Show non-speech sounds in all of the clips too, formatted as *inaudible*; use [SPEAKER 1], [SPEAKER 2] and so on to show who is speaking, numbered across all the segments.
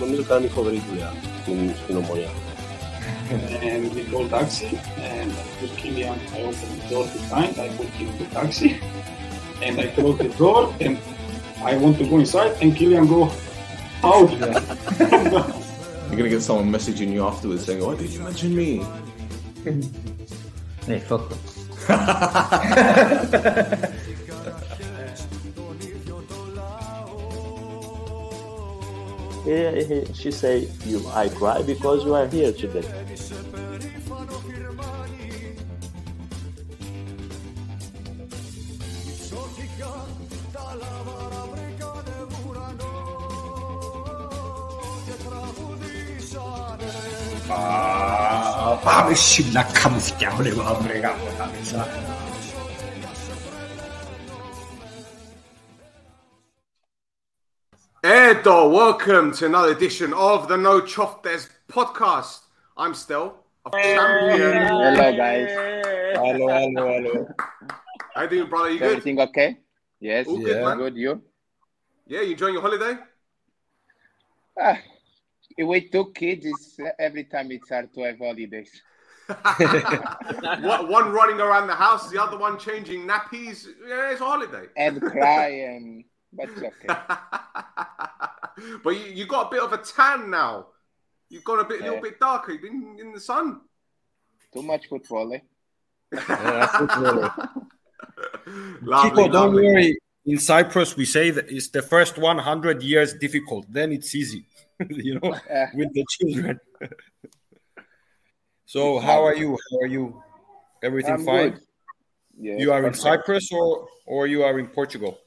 [SPEAKER 1] νομίζω κάνει φοβερή δουλειά στην, στην ομονία.
[SPEAKER 2] and we call taxi and I put Kilian, I open the door behind, I put him in the taxi and I close the door and I want to go inside and Kilian go out. *laughs*
[SPEAKER 3] You're gonna get someone messaging you afterwards saying, "Why did you mention me?"
[SPEAKER 4] Hey, fuck them. *laughs*
[SPEAKER 1] Here she say, "You, I cry because you are here today."
[SPEAKER 5] 밤을 심나 감스게 하려고 아무래가 못하면서
[SPEAKER 3] Edo, welcome to another edition of the No Choftes podcast. I'm Stel, of champion.
[SPEAKER 6] Hello, guys. Hello, hello, hello.
[SPEAKER 3] How are you doing, brother? You good?
[SPEAKER 6] everything okay? Yes.
[SPEAKER 3] All good, man.
[SPEAKER 6] Good. You?
[SPEAKER 3] Yeah, you enjoying your holiday?
[SPEAKER 6] Ah, with two kids, it's, every time it's hard to have holidays. *laughs*
[SPEAKER 3] One running around the house, the other one changing nappies. Yeah, it's a holiday.
[SPEAKER 6] And cry and but it's okay. *laughs*
[SPEAKER 3] but you, you got a bit of a tan now. You've gone a bit, a little
[SPEAKER 6] Yeah.
[SPEAKER 3] bit darker. You've been in the sun.
[SPEAKER 6] Too much football, eh? *laughs*
[SPEAKER 3] Lovely,
[SPEAKER 5] Chico, don't
[SPEAKER 3] lovely.
[SPEAKER 5] worry. In Cyprus, we say that it's the first 100 years difficult, then it's easy, *laughs* you know, with the children. so, how are you? How are you? Everything
[SPEAKER 6] I'm
[SPEAKER 5] fine?
[SPEAKER 6] good. Yes,
[SPEAKER 5] You are in. Cyprus or or you are in Portugal?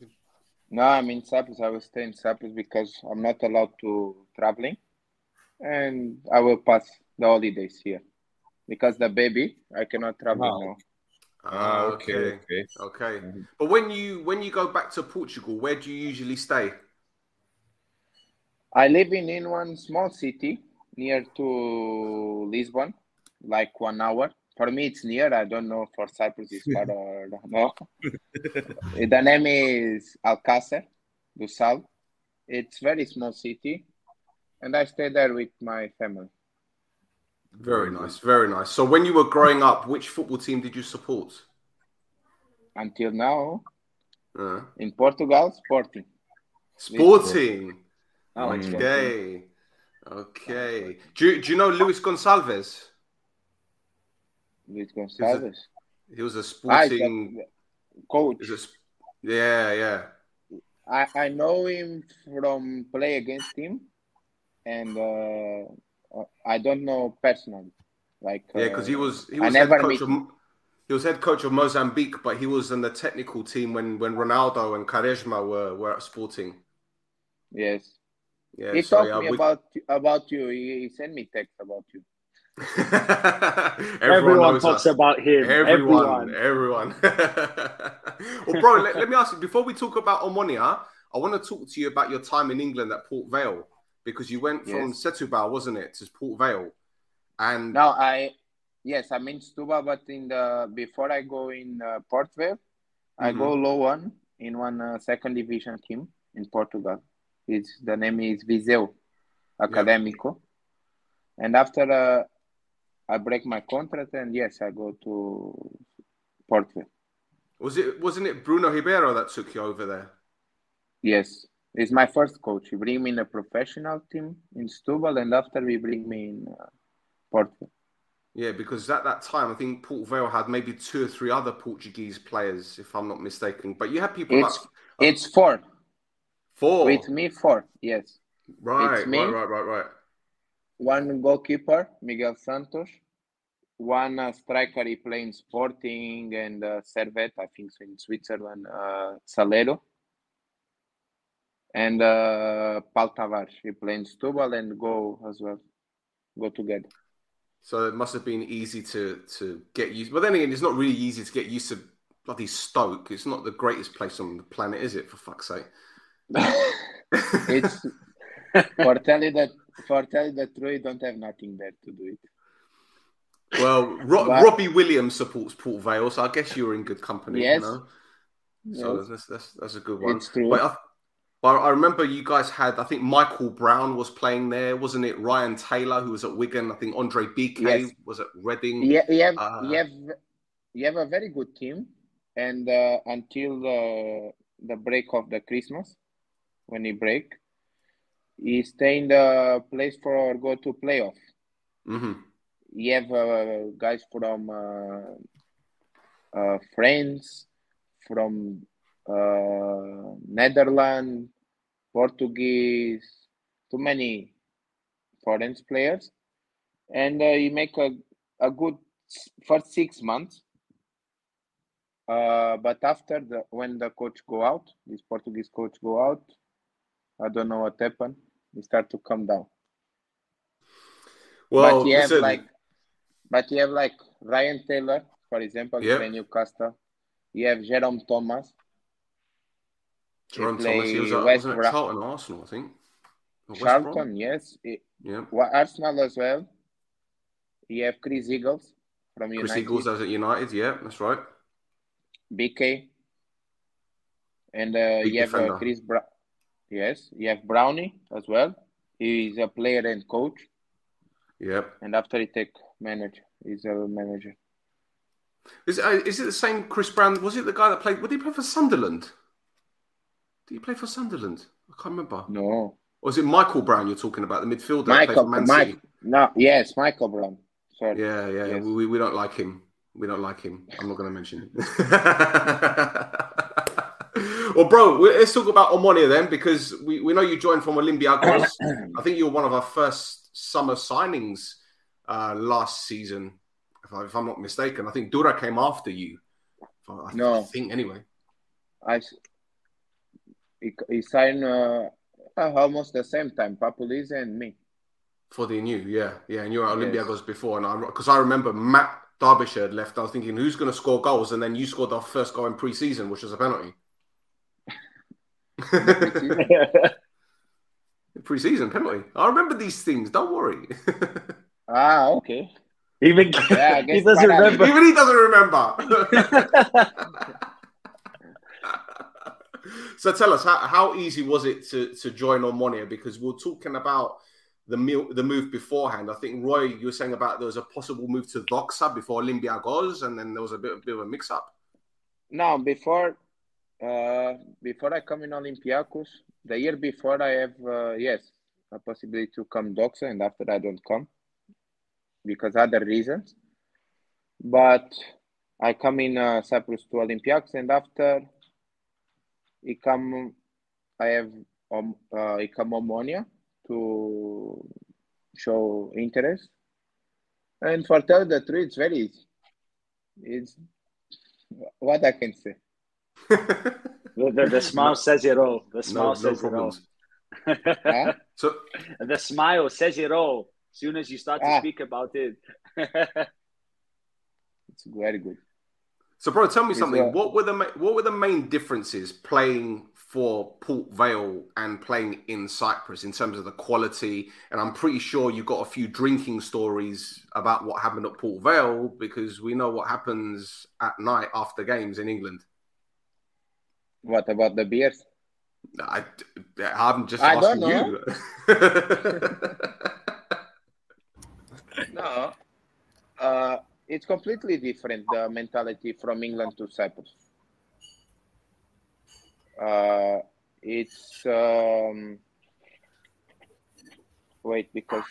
[SPEAKER 6] No, I'm in Cyprus. I will stay in Cyprus because I'm not allowed to traveling, and I will pass the holidays here because the baby I cannot travel
[SPEAKER 5] Wow.
[SPEAKER 6] now.
[SPEAKER 3] Ah, okay.
[SPEAKER 5] okay.
[SPEAKER 3] Okay. But when you when you go back to Portugal, where do you usually stay?
[SPEAKER 6] I live in, in one small city near to Lisbon, like one hour. For me, it's near. I don't know for Cyprus it's far *laughs* or no. the name is Alcácer do Sal. It's very small city, and I stay there with my family.
[SPEAKER 3] Very nice, very nice. So when you were growing up, which football team did you support?
[SPEAKER 6] Until now,
[SPEAKER 3] Uh,
[SPEAKER 6] in Portugal, Sporting.
[SPEAKER 3] sporting.
[SPEAKER 6] I like Sporting.
[SPEAKER 3] Okay. Okay. Do you, do you know Luis Gonçalves?
[SPEAKER 6] Gonçalves.
[SPEAKER 3] He was a
[SPEAKER 6] Ah, he's
[SPEAKER 3] sporting.
[SPEAKER 6] a coach.
[SPEAKER 3] It, yeah, yeah.
[SPEAKER 6] I, I know him from play against him, and uh, I don't know personally. Like
[SPEAKER 3] Yeah, because he
[SPEAKER 6] uh,
[SPEAKER 3] was he
[SPEAKER 6] I
[SPEAKER 3] was head
[SPEAKER 6] never
[SPEAKER 3] coach of he was head coach of Mozambique, but he was in the technical team when when Ronaldo and Quaresma were were at Sporting.
[SPEAKER 6] Yes,
[SPEAKER 3] Yeah,
[SPEAKER 6] he
[SPEAKER 3] so,
[SPEAKER 6] talked
[SPEAKER 3] yeah,
[SPEAKER 6] me
[SPEAKER 3] we-
[SPEAKER 6] about about you. He, he sent me text about you. *laughs*
[SPEAKER 3] Everyone,
[SPEAKER 1] Everyone
[SPEAKER 3] knows
[SPEAKER 1] talks
[SPEAKER 3] us.
[SPEAKER 1] about him.
[SPEAKER 3] Everyone,
[SPEAKER 1] Everyone.
[SPEAKER 3] everyone. *laughs* well, bro, let, let me ask you before we talk about Omonia, I want to talk to you about your time in England at Port Vale because you went from
[SPEAKER 6] Yes.
[SPEAKER 3] Setúbal, wasn't it, to Port Vale, and
[SPEAKER 6] Now I yes I'm in Stuba, but in the before I go in uh, Port Vale, I
[SPEAKER 3] Mm-hmm.
[SPEAKER 6] go low one in one uh, second division team in Portugal. It's the name is Viseu Académico, and after uh, I break my contract and yes I go to Port Vale.
[SPEAKER 3] was it wasn't it Bruno Ribeiro that took you over there?
[SPEAKER 6] Yes, it's my first coach. He bring me in a professional team in Setúbal, and after we bring me in uh,
[SPEAKER 3] Yeah, because at that time I think Port Vale had maybe two or three other Portuguese players, if I'm not mistaken. But you had people
[SPEAKER 6] It's
[SPEAKER 3] like
[SPEAKER 6] it's four
[SPEAKER 3] four.
[SPEAKER 6] with me. Four yes.
[SPEAKER 3] right,
[SPEAKER 6] it's me.
[SPEAKER 3] right, right, right, right.
[SPEAKER 6] One goalkeeper, Miguel Santos, one uh, striker he play in Sporting and uh, Servette, I think so in Switzerland, uh, Salero, and uh, Paulo Tavares, he play in Setúbal and go as well, go together.
[SPEAKER 3] So it must have been easy to to get used. But then again, it's not really easy to get used to bloody Stoke. It's not the greatest place on the planet, is it? For fuck's sake. *laughs*
[SPEAKER 6] it's *laughs* for tell you that for tell you the truth, don't have nothing there to do it.
[SPEAKER 3] Well, Ro-
[SPEAKER 6] But-
[SPEAKER 3] Robbie Williams supports Port Vale, so I guess you're in good company.
[SPEAKER 6] Yes.
[SPEAKER 3] You know? So
[SPEAKER 6] Yes.
[SPEAKER 3] that's, that's that's a good one.
[SPEAKER 6] It's true.
[SPEAKER 3] But I, But I remember you guys had, I think Michael Brown was playing there, wasn't it? Ryan Taylor, who was at Wigan. I think Andre BK
[SPEAKER 6] Yes.
[SPEAKER 3] was at Reading.
[SPEAKER 6] Yeah, you have
[SPEAKER 3] Uh,
[SPEAKER 6] you have you have a very good team, and uh, until the the break of the Christmas, when he break, he stay in the place for go to playoff.
[SPEAKER 3] hmm
[SPEAKER 6] You have uh, guys from uh, uh, France, from uh, Netherlands, Portuguese, too many foreign players, and uh, you make a a good first six months. Uh, but after the when the coach go out, this Portuguese coach go out, I don't know what happened. He start to come down.
[SPEAKER 3] Well,
[SPEAKER 6] but you have
[SPEAKER 3] listen,
[SPEAKER 6] like, but you have like Ryan Taylor, for example, in Newcastle. You have Jerome Thomas.
[SPEAKER 3] Jerome Thomas, he was at,
[SPEAKER 6] West
[SPEAKER 3] wasn't
[SPEAKER 6] Brom-
[SPEAKER 3] Charlton Arsenal, I think.
[SPEAKER 6] Charlton, yes. It-
[SPEAKER 3] Yeah.
[SPEAKER 6] Well, Arsenal as well. You have Chris Eagles from
[SPEAKER 3] Chris
[SPEAKER 6] United.
[SPEAKER 3] Chris Eagles as at United, yeah, that's right.
[SPEAKER 6] BK. And uh,
[SPEAKER 3] Big
[SPEAKER 6] you have uh. Chris Brown. Yes, you have Brownie as well. He's a player and coach.
[SPEAKER 3] Yep.
[SPEAKER 6] And after he take manager, he's a manager.
[SPEAKER 3] Is, uh, is it the same Chris Brown? Was it the guy that played? Did he play for Sunderland? Did he play for Sunderland? I can't remember.
[SPEAKER 6] No,
[SPEAKER 3] Or is it Michael Brown you're talking about, the midfielder
[SPEAKER 6] Michael. Mike. No, yes, Michael Brown. Sorry.
[SPEAKER 3] Yeah, yeah, yeah.
[SPEAKER 6] Yes.
[SPEAKER 3] We, we don't like him. We don't like him. I'm not going to mention him. *laughs* well, bro, let's talk about Omonia then, because we, we know you joined from Olympiacos. *clears throat* I think you were one of our first summer signings uh, last season, if, I, if I'm not mistaken. I think Dura came after you. I, I
[SPEAKER 6] No.
[SPEAKER 3] think anyway.
[SPEAKER 6] I he, he signed uh, uh, almost the same time, Papoulis and me.
[SPEAKER 3] For the new, yeah, yeah, and you were at
[SPEAKER 6] Yes.
[SPEAKER 3] Olympiacos before, and I because I remember Matt Derbyshire had left. I was thinking, who's going to score goals? And then you scored our first goal in pre-season, which was a penalty. *laughs* pre-season penalty. I remember these things. Don't worry. *laughs*
[SPEAKER 6] ah, okay.
[SPEAKER 4] Even
[SPEAKER 6] Yeah,
[SPEAKER 4] he doesn't remember.
[SPEAKER 3] Even he doesn't remember. *laughs* so tell us, how, how easy was it to, to join Omonia? Because we're talking about the meal, the move beforehand. I think Roy, you were saying about there was a possible move to Doxa before Olympiacos, and then there was a bit, bit of a mix-up.
[SPEAKER 6] No, before uh, before I come in Olympiacos, the year before I have uh, yes a possibility to come Doxa, and after I don't come because other reasons. But I come in uh, Cyprus to Olympiacos, and after he come, I have um, uh, he come Omonia to show interest. And for tell the truth, it's very easy. It's what I can say.
[SPEAKER 4] The, the, the smile says it all. The smile
[SPEAKER 3] no, no
[SPEAKER 4] says
[SPEAKER 3] problems.
[SPEAKER 4] it all. *laughs*
[SPEAKER 6] Huh?
[SPEAKER 3] So,
[SPEAKER 4] the smile says it all. As soon as you start to
[SPEAKER 6] Ah.
[SPEAKER 4] speak about it. *laughs*
[SPEAKER 6] It's very good.
[SPEAKER 3] so, bro, tell me
[SPEAKER 6] It's,
[SPEAKER 3] something.
[SPEAKER 6] uh,
[SPEAKER 3] what were the ma- what were the main differences playing for Port Vale and playing in Cyprus in terms of the quality? And I'm pretty sure you got a few drinking stories about what happened at Port Vale because we know what happens at night after games in England.
[SPEAKER 6] What about the beers?
[SPEAKER 3] I, I'm just
[SPEAKER 6] I
[SPEAKER 3] asking
[SPEAKER 6] don't
[SPEAKER 3] you. *laughs*
[SPEAKER 6] No, uh, it's completely different the mentality from England to Cyprus. Uh, it's um, wait because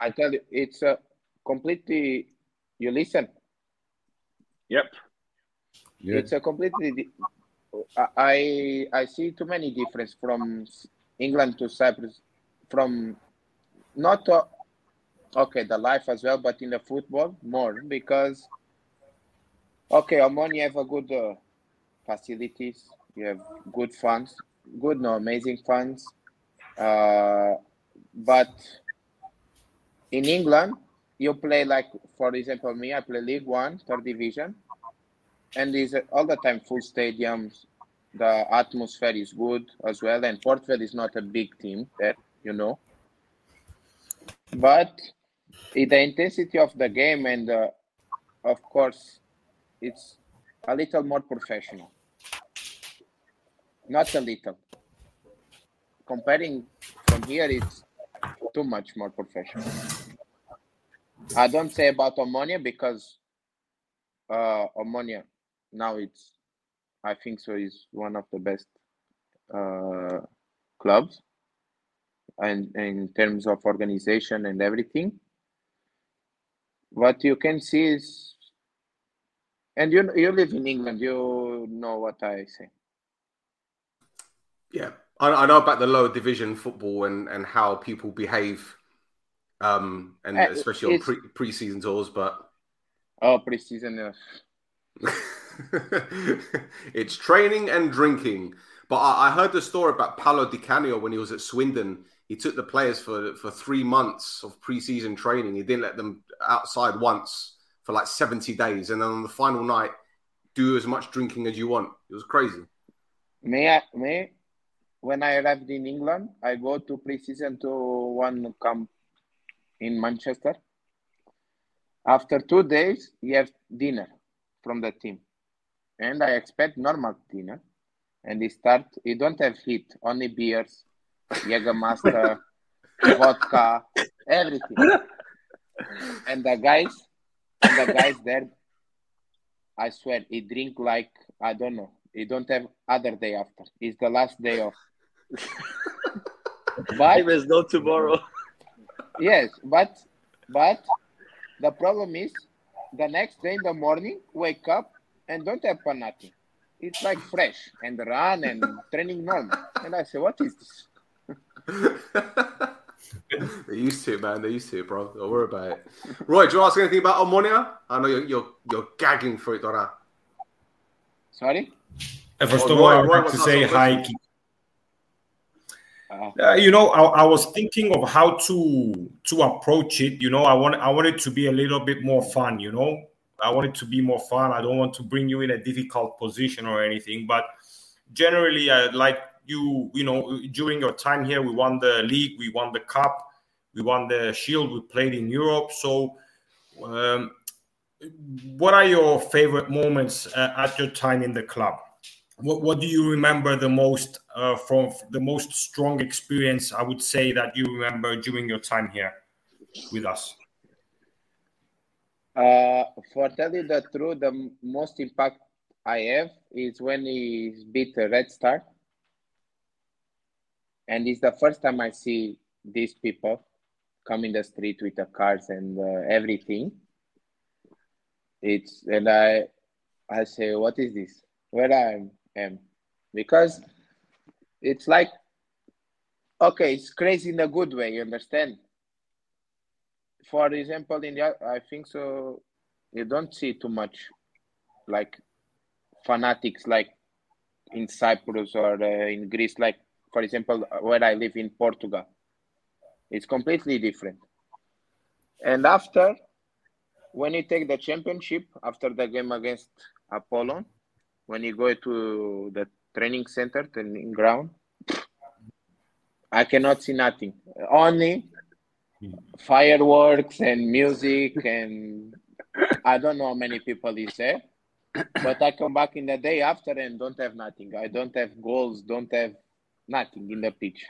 [SPEAKER 6] I tell you it's a completely. You listen.
[SPEAKER 4] Yep.
[SPEAKER 5] Yeah.
[SPEAKER 6] It's a completely. di- I I see too many difference from England to Cyprus, from not uh, okay the life as well, but in the football more because okay, Oman you have a good uh, facilities, you have good funds, good no amazing funds, uh, but in England you play like for example me I play League One, third division and is all the time full stadiums. The atmosphere is good as well, and Port Vale is not a big team there, you know. But the intensity of the game, and uh, of course, it's a little more professional. Not a little. Comparing from here, it's too much more professional. I don't say about Omonia because uh, Omonia now it's I think so is one of the best uh, clubs and in terms of organization and everything. What you can see is, and you you live in England, you know what I say.
[SPEAKER 3] Yeah, I, I know about the lower division football and and how people behave, um, and
[SPEAKER 6] Uh,
[SPEAKER 3] especially on pre pre-season tours, but.
[SPEAKER 6] Oh, preseason. Uh, *laughs*
[SPEAKER 3] it's training and drinking. But I, I heard the story about Paolo Di Canio when he was at Swindon. He took the players for for three months of preseason training. He didn't let them outside once for like seventy days, and then on the final night, do as much drinking as you want. It was crazy.
[SPEAKER 6] me, I- me, when I arrived in England, I go to preseason to one camp in Manchester. After two days, you have dinner from the team, and I expect normal dinner. And they start. You don't have heat, only beers, Jägermeister, *laughs* vodka, everything. And the guys, and the guys there, I swear, he drink like I don't know. He don't have other day after. It's the last day off. *laughs* but
[SPEAKER 4] There's no tomorrow.
[SPEAKER 6] Yes, but but the problem is the next day in the morning, wake up and don't have for nothing. It's like fresh and run and training normal. And I say, what is this? *laughs*
[SPEAKER 3] They're used to it, man. They're used to it, bro. Don't worry about it. Roy, do you want to ask anything about Omonia? I know you're you're, you're gagging for it, Dora.
[SPEAKER 6] Sorry?
[SPEAKER 5] Uh, First
[SPEAKER 3] Oh,
[SPEAKER 5] of all,
[SPEAKER 3] Roy-
[SPEAKER 5] I would like to say hi.
[SPEAKER 3] question.
[SPEAKER 6] Uh,
[SPEAKER 5] you know, I, I was thinking of how to to approach it. You know, I want I want it to be a little bit more fun. You know, I want it to be more fun. I don't want to bring you in a difficult position or anything. But generally, I like you. You know, during your time here, we won the league, we won the cup, we won the shield. We played in Europe. So, um, what are your favorite moments uh, at your time in the club? What, what do you remember the most uh, from the most strong experience i would say that you remember during your time here with us
[SPEAKER 6] Uh, for telling the truth, the most impact I have is when he beat Red Star, and it's the first time I see these people come in the street with the cars and uh, everything. It's and I, I say, what is this? Where I am, because it's like, okay, it's crazy in a good way. You understand? for example, in the, I think so, you don't see too much like fanatics like in Cyprus or uh, in Greece, like for example, where I live in Portugal. It's completely different. And after, when you take the championship, after the game against Apollon, when you go to the training center, training ground, I cannot see nothing. Only fireworks and music and I don't know how many people is there. But I come back in the day after and don't have nothing. I don't have goals, don't have nothing in the pitch.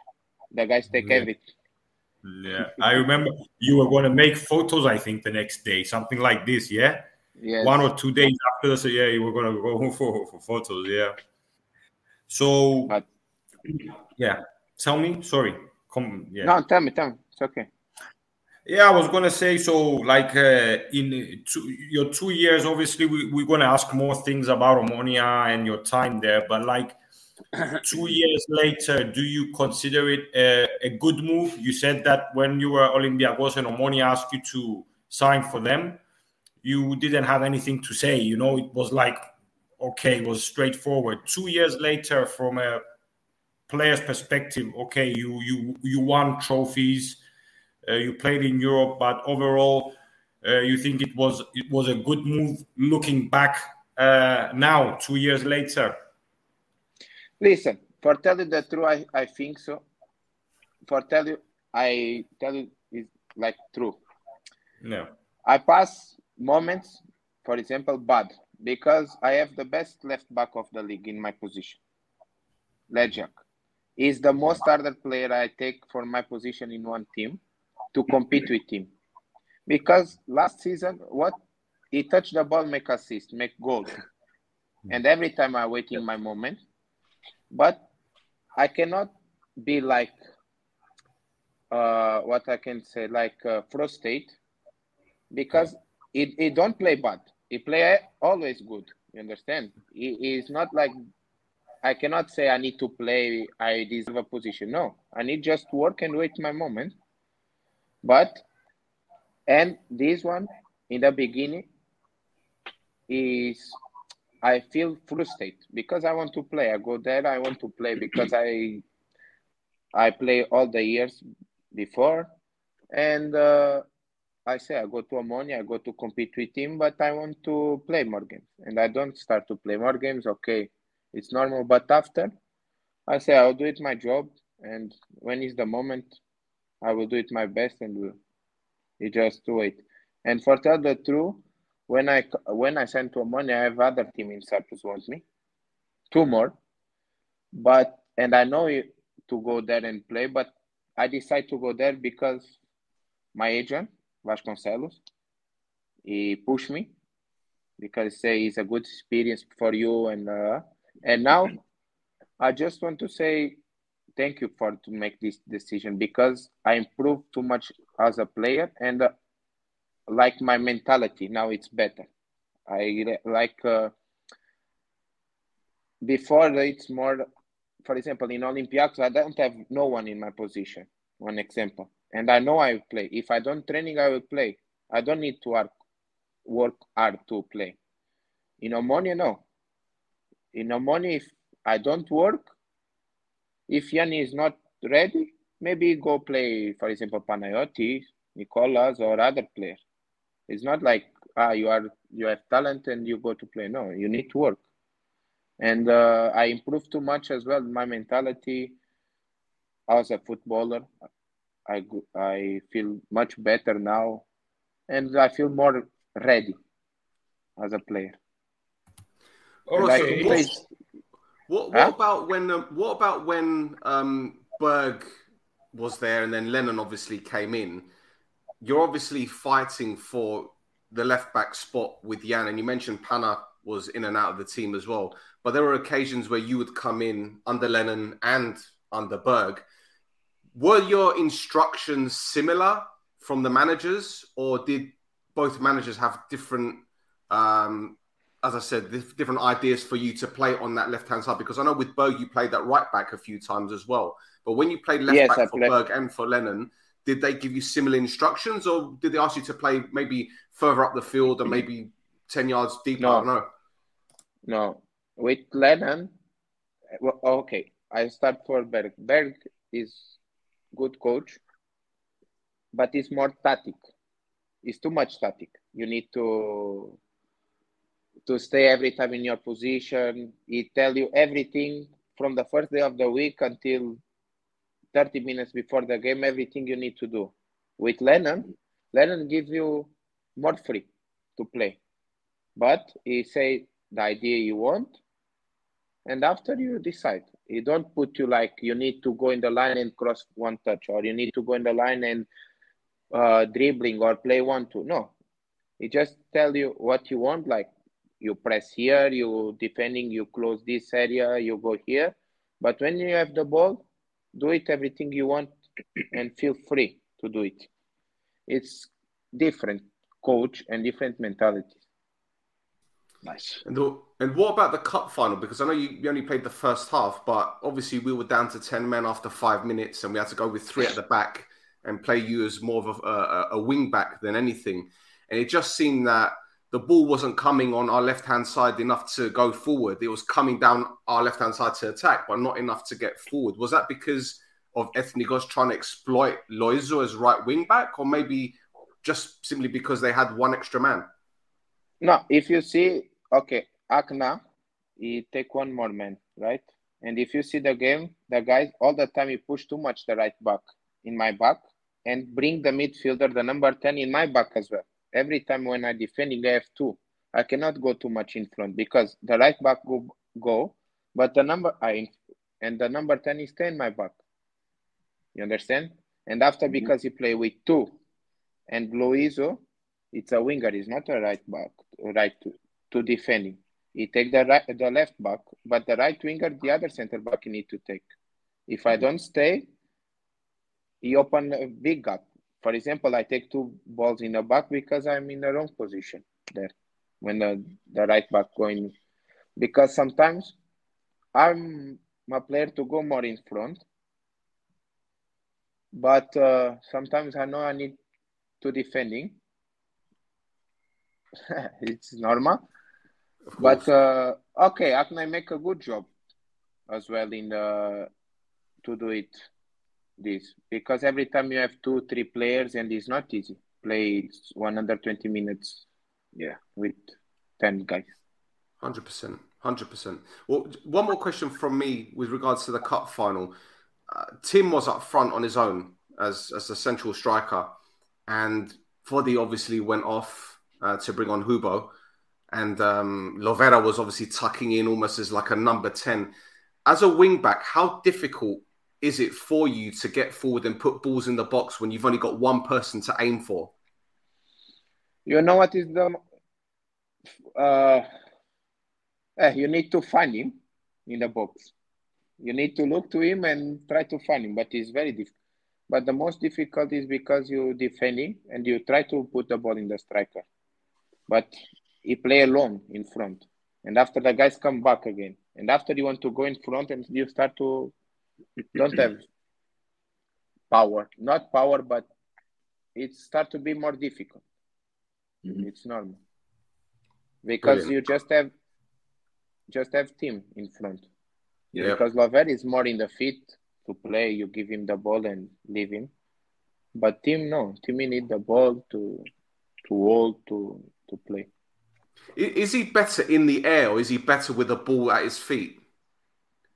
[SPEAKER 6] The guys take
[SPEAKER 5] Yeah.
[SPEAKER 6] everything.
[SPEAKER 5] yeah i remember you were going to make photos i think the next day something like this yeah
[SPEAKER 6] Yes.
[SPEAKER 5] one or two days after so yeah you were to go for, for photos yeah so
[SPEAKER 6] But-
[SPEAKER 5] yeah tell me sorry come yeah
[SPEAKER 6] No, tell me, tell me. It's okay.
[SPEAKER 5] Yeah, I was gonna say so. Like uh, in two, your two years, obviously, we, we're gonna ask more things about Omonia and your time there. But like *coughs* two years later, do you consider it a, a good move? You said that when you were Olympiacos and Omonia asked you to sign for them, you didn't have anything to say. You know, it was like okay, it was straightforward. Two years later, from a player's perspective, okay, you you you won trophies. Uh, you played in Europe, but overall, uh, you think it was it was a good move. Looking back uh, now, two years later,
[SPEAKER 6] Listen, for tell you the truth, I, I think so. For tell you, I tell you is like true.
[SPEAKER 5] no,
[SPEAKER 6] I pass moments, for example, bad because I have the best left back of the league in my position. Lecjaks is the most harder player I take for my position in one team to compete with him. Because last season, what? He touched the ball, make assist, make goal, and every time I wait in my moment, but I cannot be like uh, what I can say like uh, frustrate because he, he don't play bad. He play always good. You understand? He, not like I cannot say I need to play. I deserve a position. No, I need just work and wait my moment. But and this one in the beginning is I feel frustrated because I want to play. I go there. I want to play because I I play all the years before, and uh, I say I go to Omonia, I go to compete with him, but I want to play more games, and I don't start to play more games. Okay, it's normal, but after I say I'll do it my job, and when is the moment, I will do it my best, and will you just do it. And for tell the truth, when I when I send to Omonia, I have other team in Cyprus want me, two more, but and I know to go there and play, but I decide to go there because my agent Vasconcelos. He pushed me because say it's a good experience for you and uh, and now I just want to say thank you for to make this decision because I improved too much as a player and uh, like my mentality now it's better. I like uh, before it's more for example in Olympiacos I don't have no one in my position one example and I know I will play. If I don't training, I will play. I don't need to work work hard to play. In Omonia, no. In Omonia, if I don't work, if Yanni is not ready, maybe go play, for example, Panayotis, Nicolas, or other player. It's not like ah you are you have talent and you go to play. No, you need to work. And uh, I improved too much as well. My mentality as a footballer, I I feel much better now, and I feel more ready as a player.
[SPEAKER 3] Okay. What, what, what huh? about when um, what about when um, Berg was there and then Lennon obviously came in? You're obviously fighting for the left back spot with Jan, and you mentioned Pana was in and out of the team as well. But there were occasions where you would come in under Lennon and under Berg were your instructions similar from the managers, or did both managers have different, um, as I said, different ideas for you to play on that left hand side? Because I know with Berg you played that right back a few times as well. But when you played left yes, back I for played. Berg and for Lennon, did they give you similar instructions, or did they ask you to play maybe further up the field and maybe ten yards deeper? No, no,
[SPEAKER 6] no. With Lennon, well, okay, I start for Berg. Berg is good coach, but it's more static. It's too much static. You need to to stay every time in your position. He tell you everything from the first day of the week until 30 minutes before the game, everything you need to do. With Lennon, Lennon gives you more free to play. But he say the idea you want, and after you decide. He don't put you like you need to go in the line and cross one touch, or you need to go in the line and uh, dribbling or play one two. No, he just tell you what you want. Like you press here, you defending, you close this area, you go here. But when you have the ball, do it everything you want *clears throat* and feel free to do it. It's different coach and different mentality.
[SPEAKER 3] Nice. And, the, and what about the cup final? Because I know you, you only played the first half, but obviously we were down to 10 men after five minutes and we had to go with three at the back and play you as more of a, a, a wing back than anything. And it just seemed that the ball wasn't coming on our left hand side enough to go forward. It was coming down our left hand side to attack, but not enough to get forward. Was that because of Ethnikos trying to exploit Loizou as right wing back, or maybe just simply because they had one extra man?
[SPEAKER 6] No, if you see okay, Achna, he take one more man, right? And if you see the game, the guys all the time he push too much the right back in my back and bring the midfielder, the number 10 in my back as well. Every time when I defending, I have two. I cannot go too much in front because the right back go go, but the number I and the number ten is ten my back. You understand? And after mhm. because he play with two, and Loizou, it's a winger, he's not a right back, right to, to defending. He take the right, the left back, but the right winger, the other center back, he need to take. If I don't stay, he open a big gap. For example, I take two balls in the back because I'm in the wrong position there when the, the right back going. Because sometimes I'm a player to go more in front, but uh, sometimes I know I need to defending. *laughs* it's normal. But uh, okay, I can make a good job as well in the to do it this? Because every time you have two three players and it's not easy. Play 120 minutes yeah with 10 guys.
[SPEAKER 3] 100% 100% well one more question from me with regards to the cup final. Uh, tim was up front on his own as as a central striker and Foddy obviously went off uh, to bring on Hubo and um, Lovera was obviously tucking in almost as like a number 10 as a wing back how difficult is it for you to get forward and put balls in the box when you've only got one person to aim for?
[SPEAKER 6] You know what is the uh, eh, you need to find him in the box. You need to look to him and try to find him, but it's very difficult. But the most difficult is because you defending and you try to put the ball in the striker, but he play alone in front, and after the guys come back again, and after you want to go in front and you start to don't have *clears throat* power. Not power, but it start to be more difficult. Mm-hmm. It's normal because Brilliant. you just have just have team in front. Yeah. Because Lover is more in the feet to play. You give him the ball and leave him. But team no, team need the ball to to hold to to play.
[SPEAKER 3] Is he better in the air or is he better with the ball at his feet?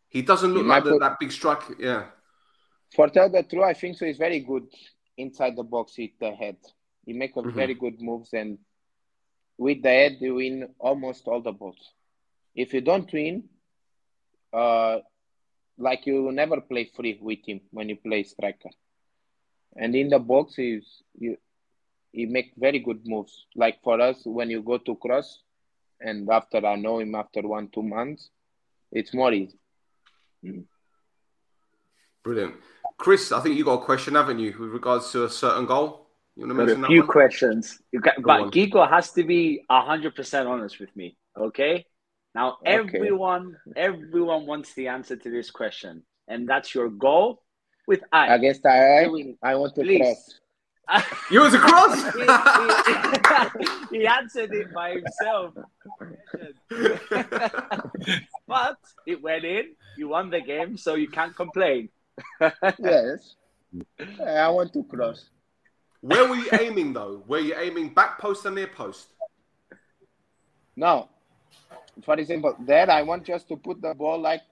[SPEAKER 3] He doesn't look like the, put, that big striker. Yeah.
[SPEAKER 6] For tell the truth, I think so. He's very good inside the box with the head. He makes mm-hmm. very good moves, and with the head, you win almost all the balls. If you don't win, uh, like you never play free with him when you play striker. And in the box, he's you, he make very good moves. Like for us, when you go to cross, and after I know him after one two months, it's more easy.
[SPEAKER 3] Mm. Brilliant. Chris, I think you got a question, haven't you, with regards to a certain goal?
[SPEAKER 4] You want to mention that? a few questions. Got, but on. Gigo has to be hundred percent honest with me. Okay. Now okay. everyone, everyone wants the answer to this question, and that's your goal with I.
[SPEAKER 6] I guess I, I want to Please. cross.
[SPEAKER 3] You was a cross. *laughs*
[SPEAKER 4] he, he, he, answered it by himself. *laughs* but it went in. You won the game, so you can't complain. *laughs*
[SPEAKER 6] yes, I want to cross.
[SPEAKER 3] Where were you aiming though? Were you aiming back post or near post?
[SPEAKER 6] No. For example, there I want just to put the ball like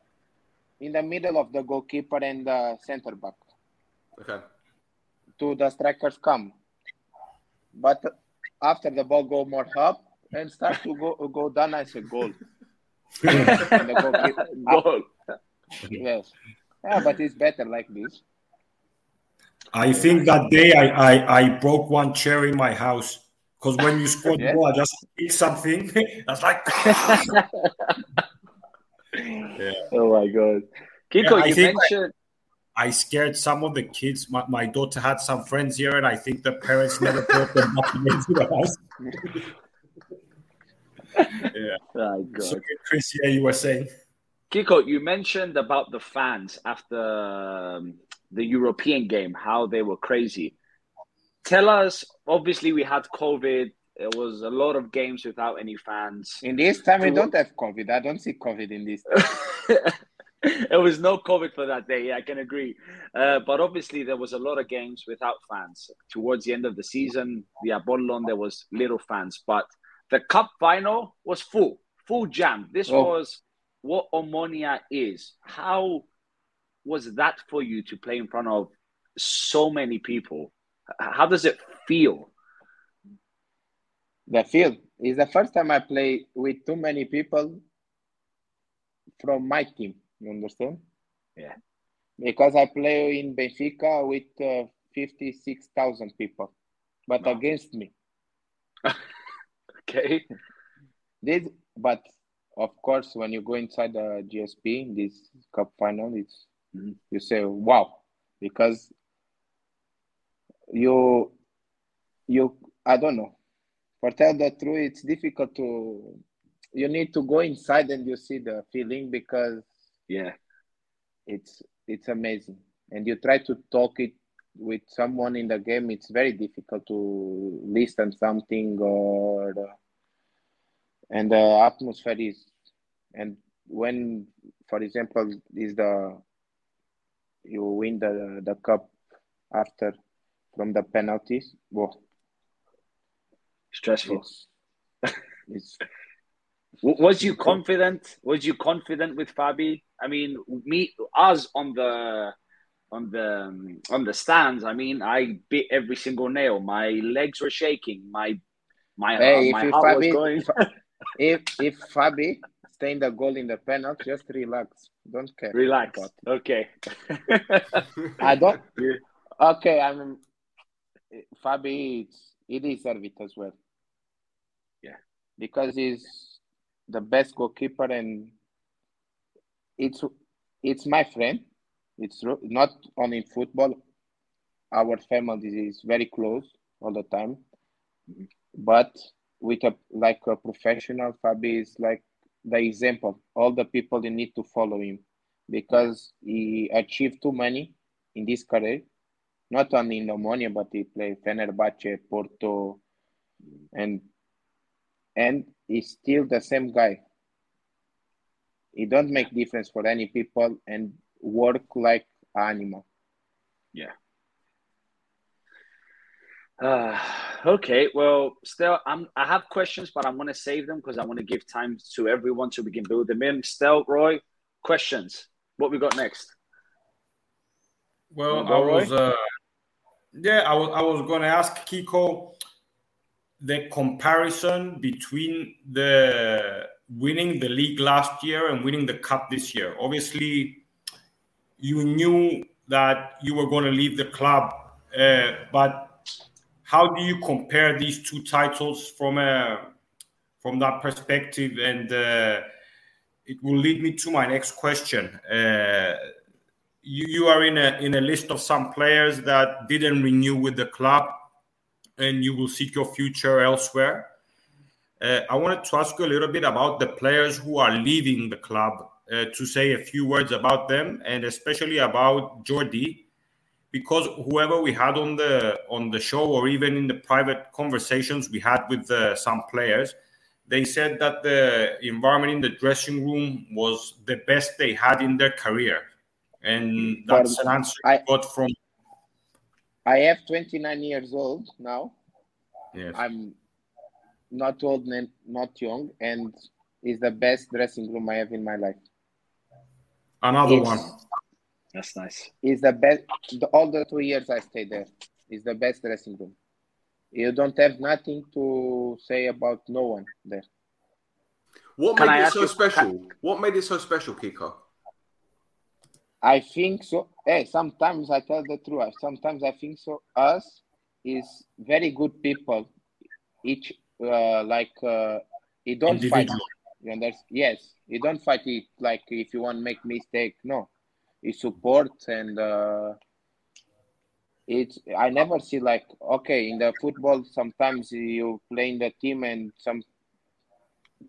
[SPEAKER 6] in the middle of the goalkeeper and the center back.
[SPEAKER 3] Okay
[SPEAKER 6] to the strikers come. But after the ball go more up and start to go go down, I say goal. *laughs* goal. *laughs* yes. Yeah, but it's better like this.
[SPEAKER 5] I think that day I, I, I broke one chair in my house because when you scored yeah. goal, I just eat something. *laughs* That's like.
[SPEAKER 4] yeah. Oh my god, Kiko, yeah, you mentioned.
[SPEAKER 5] I scared some of the kids. My, my daughter had some friends here, and I think the parents never brought them back into the house. yeah. Oh, God. So, Chris, yeah, you were saying.
[SPEAKER 4] Kiko, you mentioned about the fans after um, the European game, how they were crazy. Tell us, obviously, we had COVID. It was a lot of games without any fans.
[SPEAKER 6] In this time, we don't have COVID. I don't see COVID in this. *laughs* *laughs*
[SPEAKER 4] it was no COVID for that day. I can agree. Uh, but obviously, there was a lot of games without fans. Towards the end of the season, the Apollon, there was little fans. But the cup final was full, full jam. This oh. was what Omonia is. How was that for you to play in front of so many people? How does it feel?
[SPEAKER 6] The field is the first time I play with too many people from my team. You understand?
[SPEAKER 4] Yeah.
[SPEAKER 6] Because I play in Benfica with uh, 56,000 people, but
[SPEAKER 4] Wow.
[SPEAKER 6] against me. *laughs*
[SPEAKER 4] Okay.
[SPEAKER 6] This, but of course, when you go inside the GSP, this cup final, it's
[SPEAKER 4] Mhm.
[SPEAKER 6] you say wow because you you I don't know. For tell the truth, it's difficult to. You need to go inside and you see the feeling because
[SPEAKER 4] Yeah.
[SPEAKER 6] it's it's amazing, and you try to talk it with someone in the game. It's very difficult to listen something or. And the atmosphere is and when for example is the you win the the cup after from the penalties well
[SPEAKER 4] Stressful.
[SPEAKER 6] it's *laughs* it's
[SPEAKER 4] Was you confident? Was you confident with Fabi? I mean, me, us on the on the um, on the stands. I mean, I bit every single nail. My legs were shaking. My my
[SPEAKER 6] Hey,
[SPEAKER 4] my
[SPEAKER 6] if you
[SPEAKER 4] heart was
[SPEAKER 6] Fabi-
[SPEAKER 4] going.
[SPEAKER 6] if if Fabi stay in the goal in the penalty just relax don't care
[SPEAKER 4] Relax.
[SPEAKER 6] about.
[SPEAKER 4] Okay.
[SPEAKER 6] I don't *laughs*
[SPEAKER 4] Yeah.
[SPEAKER 6] okay I'm Fabi it's, he deserve it as well
[SPEAKER 4] Yeah.
[SPEAKER 6] because he's the best goalkeeper and it's it's my friend. It's not only football. Our family is very close all the time. But with a like a professional Fabi is like the example. All the people they need to follow him because he achieved too many in this career. Not only in Omonia but he played Fenerbahce Porto and and he's still the same guy he don't make difference for any people and work like animal Yeah.
[SPEAKER 4] Uh, okay, well, still, I'm. I have questions, but I'm going to save them because I want to give time to everyone so we can build them in. Still, Roy, questions. What we got next?
[SPEAKER 5] Well,
[SPEAKER 4] Wanna
[SPEAKER 5] I
[SPEAKER 4] Roy?
[SPEAKER 5] was, uh, yeah, I was, I was going to ask Kiko the comparison between the winning the league last year and winning the cup this year. Obviously, you knew that you were going to leave the club, uh, but how do you compare these two titles from a from that perspective? And uh, it will lead me to my next question. Uh, you, you are in a in a list of some players that didn't renew with the club and you will seek your future elsewhere. Uh, I wanted to ask you a little bit about the players who are leaving the club uh, to say a few words about them and especially about Jordi because whoever we had on the on the show or even in the private conversations we had with uh, some players they said that the environment in the dressing room was the best they had in their career. And that's an answer I got from
[SPEAKER 6] I have 29 years old now.
[SPEAKER 5] Yes.
[SPEAKER 6] I'm not old and not young, and it's the best dressing room I have in my life.
[SPEAKER 5] another
[SPEAKER 6] It's,
[SPEAKER 5] one
[SPEAKER 4] That's nice.
[SPEAKER 6] it's the best. The, all the two years I stayed there is the best dressing room. You don't have nothing to say about no one there.
[SPEAKER 3] What
[SPEAKER 4] Can
[SPEAKER 3] made
[SPEAKER 4] I
[SPEAKER 3] it so
[SPEAKER 4] you-
[SPEAKER 3] special? What made it so special, Kiko?
[SPEAKER 6] I think so. Hey, sometimes I tell the truth. Sometimes I think so. Us is very good people. Each uh, like uh, you don't fight. You understand? Yes, you don't fight it like if you want make mistake. No, you support and uh, it's. I never see like okay in the football. Sometimes you play in the team and some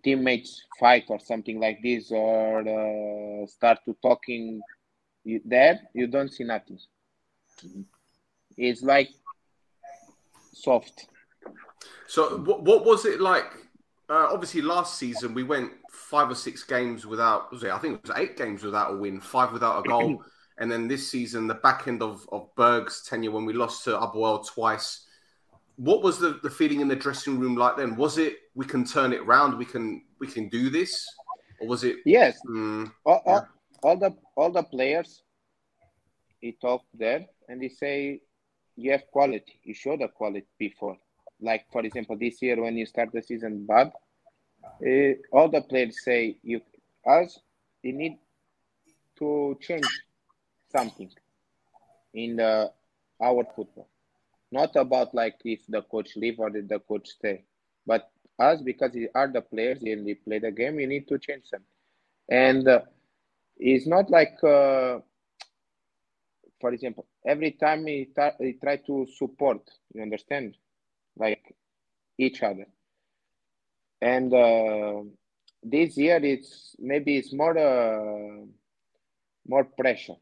[SPEAKER 6] teammates fight or something like this or uh, start to talking. You, there you don't see nothing. It's like soft.
[SPEAKER 3] So, what, what was it like? Uh, obviously, last season we went five or six games without. Was it? I think it was eight games without a win, five without a goal, *clears throat* and then this season, the back end of of Berg's tenure when we lost to APOEL twice. What was the, the feeling in the dressing room like then? Was it we can turn it round, we can we can do this, or was it?
[SPEAKER 6] Yes,
[SPEAKER 3] mm,
[SPEAKER 6] all, all, all the all the players he talked there and he say you have quality you showed the quality before like for example this year when you start the season bad, uh, all the players say you us you need to change something in the our football. Not about like if the coach leave or the coach stay, but us because we are the players and we play the game. You need to change them, and uh, it's not like. Uh, for example, every time ta- we try to support, you understand, like each other. And uh, this year, it's maybe it's more uh, more pressure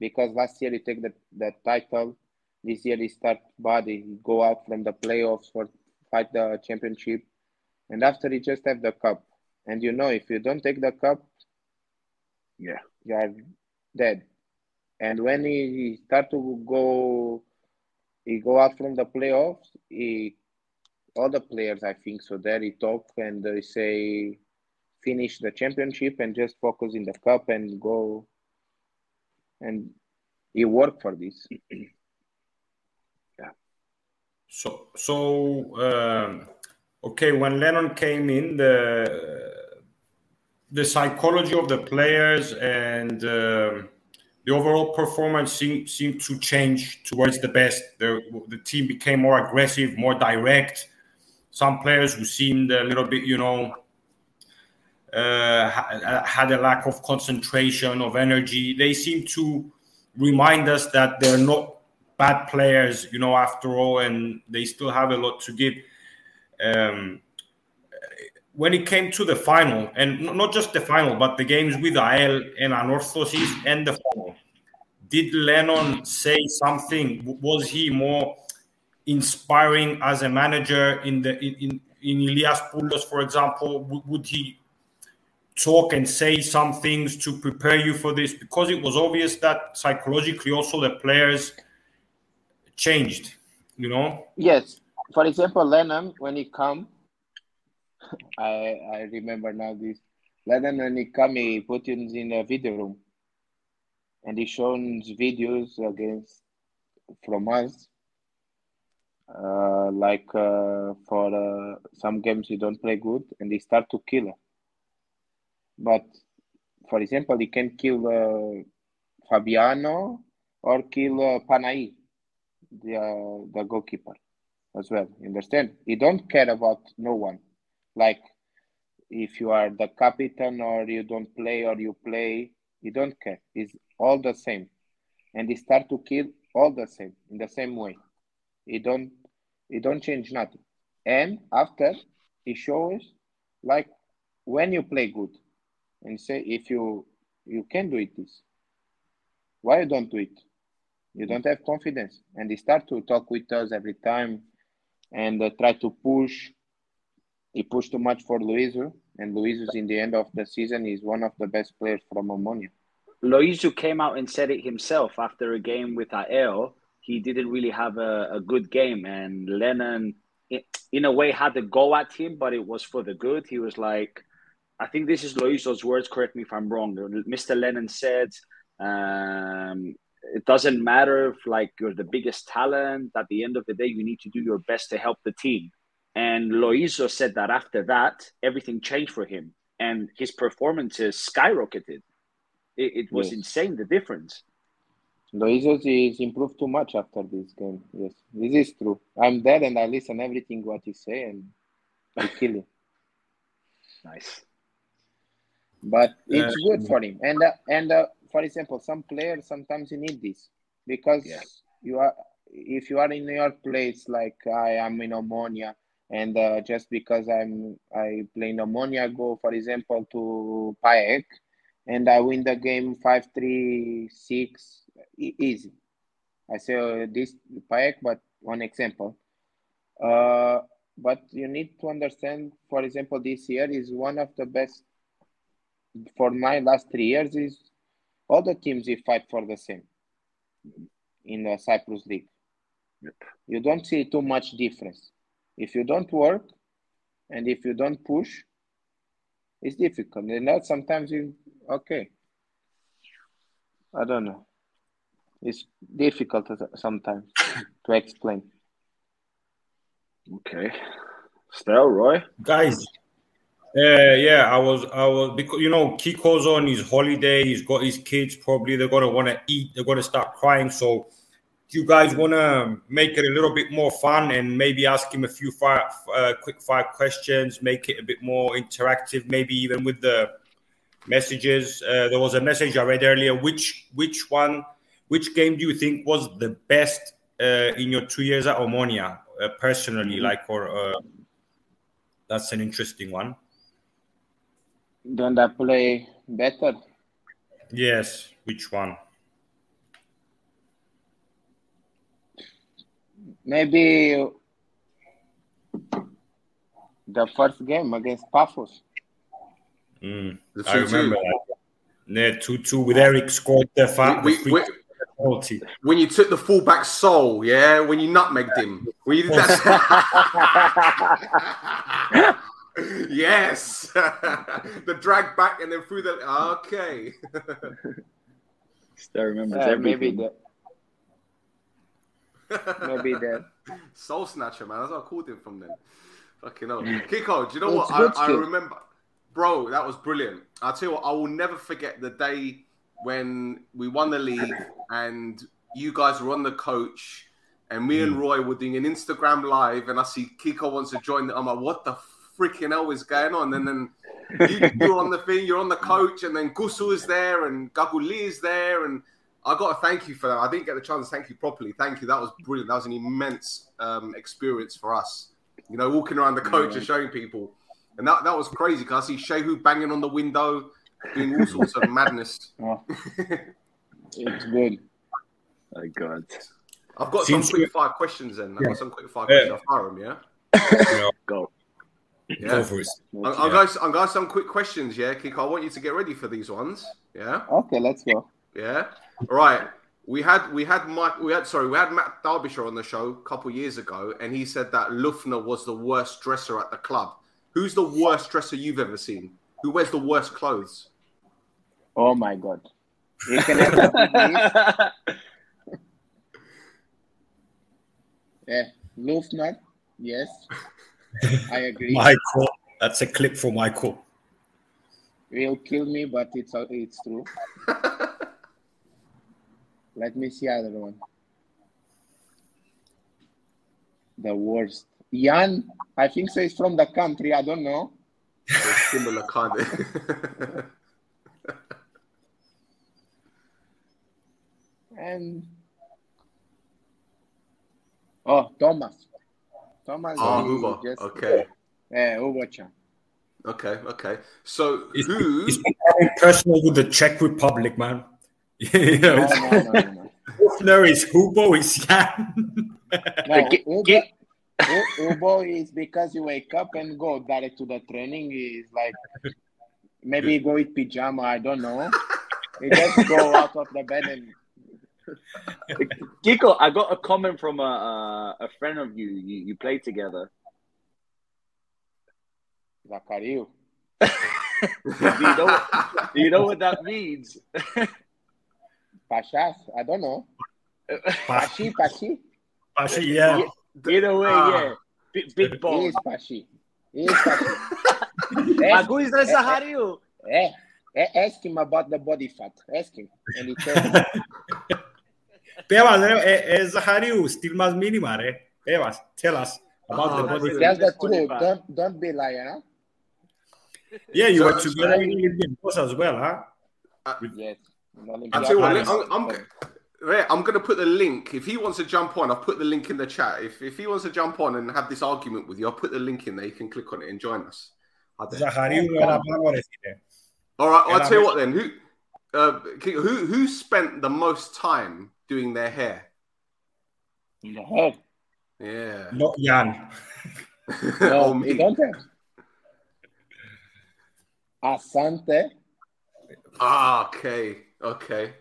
[SPEAKER 6] because last year he take the, the title. This year he start body, go out from the playoffs for fight the championship, and after he just have the cup. And you know, if you don't take the cup,
[SPEAKER 4] Yeah.
[SPEAKER 6] you are dead. And when he start to go, he go out from the playoffs. He, all the players, I think, so there he talk and they say, finish the championship and just focus in the cup and go. And he work for this. Yeah.
[SPEAKER 5] So, so um, okay, when Lennon came in, the the psychology of the players and um the overall performance seemed seemed to change towards the best. The the team became more aggressive, more direct. Some players who seemed a little bit, you know, uh, had a lack of concentration, of energy. They seem to remind us that they're not bad players, you know, after all, and they still have a lot to give. Um, when it came to the final, and not just the final, but the games with AEL and Anorthosis and the final, did Lennon say something? Was he more inspiring as a manager in the in, in, in Ilias Poulos, for example? Would he talk and say some things to prepare you for this? Because it was obvious that psychologically also the players changed, you know?
[SPEAKER 6] Yes. For example, Lennon, when he come, I I remember now this. Lennon, when he come, he put him in a video room, and he shows videos against from us. Uh, like uh, for uh, some games he don't play good, and he start to kill. But for example, he can kill uh, Fabiano or kill uh, Panay, the uh, the goalkeeper as well. You understand? He don't care about no one. Like if you are the captain or you don't play or you play, you don't care. It's all the same, and they start to kill all the same in the same way. He don't he don't change nothing. And after he shows like when you play good, and say if you you can do it this, why you don't do it? You don't have confidence, and they start to talk with us every time, and uh, try to push. He pushed too much for Loizou, and Loizou's in the end of the season is one of the best players from Omonia.
[SPEAKER 4] Loizou came out and said it himself after a game with AEL. He didn't really have a, a good game, and Lennon, in a way, had to go at him, but it was for the good. He was like, I think this is Loizou's words. Correct me if I'm wrong. Mr. Lennon said, um, "It doesn't matter if like you're the biggest talent. At the end of the day, you need to do your best to help the team." And Loizou said that after that, everything changed for him, and his performances skyrocketed. It, it was
[SPEAKER 6] Yes.
[SPEAKER 4] insane the difference.
[SPEAKER 6] Loizos is improved too much after this game. Yes, this is true. I'm there and I listen everything what he say and I kill him. *laughs*
[SPEAKER 4] Nice.
[SPEAKER 6] But it's good for him. And uh, and uh, for example, some players sometimes you need this because
[SPEAKER 4] Yeah.
[SPEAKER 6] you are if you are in your place like I am in Omonia and uh, just because I'm I play in Omonia, go for example to Paek and I win the game five three six easy. I say uh, this Paek, but one example. Uh, but you need to understand, for example, this year is one of the best for my last three years is all the teams we fight for the same in the Cyprus League.
[SPEAKER 4] Yep.
[SPEAKER 6] You don't see too much difference. If you don't work and if you don't push, it's difficult. And that sometimes you okay. I don't know. It's difficult sometimes *coughs* to explain.
[SPEAKER 4] Okay. Still, Roy.
[SPEAKER 5] guys. Uh, yeah, I was, I was because you know Kiko's on his holiday. He's got his kids. Probably they're gonna want to eat. They're gonna start crying. So, do you guys want to make it a little bit more fun and maybe ask him a few fire, uh, quick fire questions? Make it a bit more interactive. Maybe even with the messages. Uh, there was a message I read earlier. Which which one? Which game do you think was the best uh, in your two years at Omonia? Uh, personally, like or uh, that's an interesting one.
[SPEAKER 6] Don't I play better?
[SPEAKER 5] Yes, which one?
[SPEAKER 6] Maybe the first game against Paphos.
[SPEAKER 5] Mm, I remember that. Yeah, two two with Eric scored the, fa-
[SPEAKER 3] We-
[SPEAKER 5] the
[SPEAKER 3] we-
[SPEAKER 5] penalty.
[SPEAKER 3] When you took the fullback soul, yeah, when you nutmegged him, when you did that. *laughs* *laughs* yes, *laughs* the drag back and then through the. Okay,
[SPEAKER 4] Still remembers
[SPEAKER 6] Yeah, maybe
[SPEAKER 4] everything.
[SPEAKER 6] Maybe the *laughs*
[SPEAKER 3] soul snatcher, man. That's what I called him from then. Fucking hell, mm. Kiko. Do you know what I, I remember, bro? That was brilliant. I'll tell you what. I will never forget the day when we won the league and you guys were on the coach. And me and mm. Roy were doing an Instagram live, and I see Kiko wants to join. I'm like, what the freaking hell is going on? And then you, you're on the thing, you're on the coach, and then Gusu is there, and Gaguli is there, and I got to thank you for that. I didn't get the chance to thank you properly. Thank you. That was brilliant. That was an immense um, experience for us. You know, walking around the coach and showing people, and that that was crazy because I see Shehu banging on the window, doing all sorts of madness. *laughs* *laughs*
[SPEAKER 6] oh, it's good.
[SPEAKER 4] My God.
[SPEAKER 3] I've got
[SPEAKER 5] Since
[SPEAKER 3] some quick
[SPEAKER 5] we-
[SPEAKER 3] fire questions. Then I've
[SPEAKER 5] Yeah.
[SPEAKER 3] got some quick fire
[SPEAKER 5] Yeah.
[SPEAKER 3] questions. I'll fire them. Yeah.
[SPEAKER 5] You
[SPEAKER 4] Go.
[SPEAKER 3] Yeah.
[SPEAKER 5] Go for it.
[SPEAKER 3] I'm, I'm going. I'm going some quick questions. Yeah, Kiko. I want you to get ready for these ones. Yeah.
[SPEAKER 6] Okay, let's go.
[SPEAKER 3] Yeah. All right. We had we had Mike we had sorry we had Matt Derbyshire on the show a couple years ago, and he said that Luftner was the worst dresser at the club. Who's the worst dresser you've ever seen? Who wears the worst clothes?
[SPEAKER 6] Oh my god. You can answer this. *laughs* Yeah, Luftner. Yes, *laughs* I agree.
[SPEAKER 5] Michael, that's a clip for Michael.
[SPEAKER 6] Will kill me, but it's uh, it's true. *laughs* Let me see other one. The worst. Jan, I think so. It's from the country. I don't know.
[SPEAKER 3] Similar kind of.
[SPEAKER 6] And oh, Thomas. Thomas.
[SPEAKER 3] Ah, oh,
[SPEAKER 6] he
[SPEAKER 3] Uber.
[SPEAKER 6] just-
[SPEAKER 3] Okay.
[SPEAKER 6] Yeah, Hubočan.
[SPEAKER 3] Okay. Okay. So
[SPEAKER 5] It's,
[SPEAKER 3] who?
[SPEAKER 5] it's personal with the Czech Republic, man. You know,
[SPEAKER 6] No,
[SPEAKER 5] it's-
[SPEAKER 6] no, no, no, no.
[SPEAKER 5] Hofner is Hugo is Jan.
[SPEAKER 6] No,
[SPEAKER 4] Get-
[SPEAKER 6] Uber,
[SPEAKER 4] get-
[SPEAKER 6] U- is because you wake up and go direct to the training. Is like maybe go with pajama. I don't know. You just go out of the bed and
[SPEAKER 4] Kiko, I got a comment from a a, a friend of you. You you played together.
[SPEAKER 6] Zacariu. *laughs*
[SPEAKER 4] Do you know what, do you know what that means? *laughs*
[SPEAKER 6] Pashas. I don't know. Pashi, Pashi.
[SPEAKER 5] Actually, yeah.
[SPEAKER 4] Either way,
[SPEAKER 3] Ah.
[SPEAKER 4] yeah. Big, big
[SPEAKER 6] He is Pashi. He is Pashi. *laughs* ask,
[SPEAKER 4] Agu is Zahariu.
[SPEAKER 6] eh, eh, ask him about the body fat. Ask him. And he tells *laughs* you.
[SPEAKER 5] Pevas, eh, eh, Zahariu, still más mínima, eh? Pevas, tell us about
[SPEAKER 3] Oh,
[SPEAKER 5] the body.
[SPEAKER 3] it.
[SPEAKER 6] Tell the truth.
[SPEAKER 4] fat.
[SPEAKER 6] Don't don't be liar. Huh?
[SPEAKER 5] Yeah, you
[SPEAKER 3] So-
[SPEAKER 5] were together in Olympiacos as well, huh?
[SPEAKER 6] Yes.
[SPEAKER 3] I'll tell you what,
[SPEAKER 5] Paris.
[SPEAKER 3] I'm, I'm, yeah, I'm going to put the link. If he wants to jump on, I'll put the link in the chat. If, if he wants to jump on and have this argument with you, I'll put the link in there. You can click on it and join us. I dare.
[SPEAKER 5] Zahariu era favorecită.
[SPEAKER 3] All right, I'll tell you what then. Who, uh, who, who spent the most time doing their hair?
[SPEAKER 6] In the head.
[SPEAKER 3] Yeah.
[SPEAKER 5] Not Jan. *laughs*
[SPEAKER 6] No,
[SPEAKER 3] me.
[SPEAKER 6] don't. Asante,
[SPEAKER 3] Ah, okay, okay.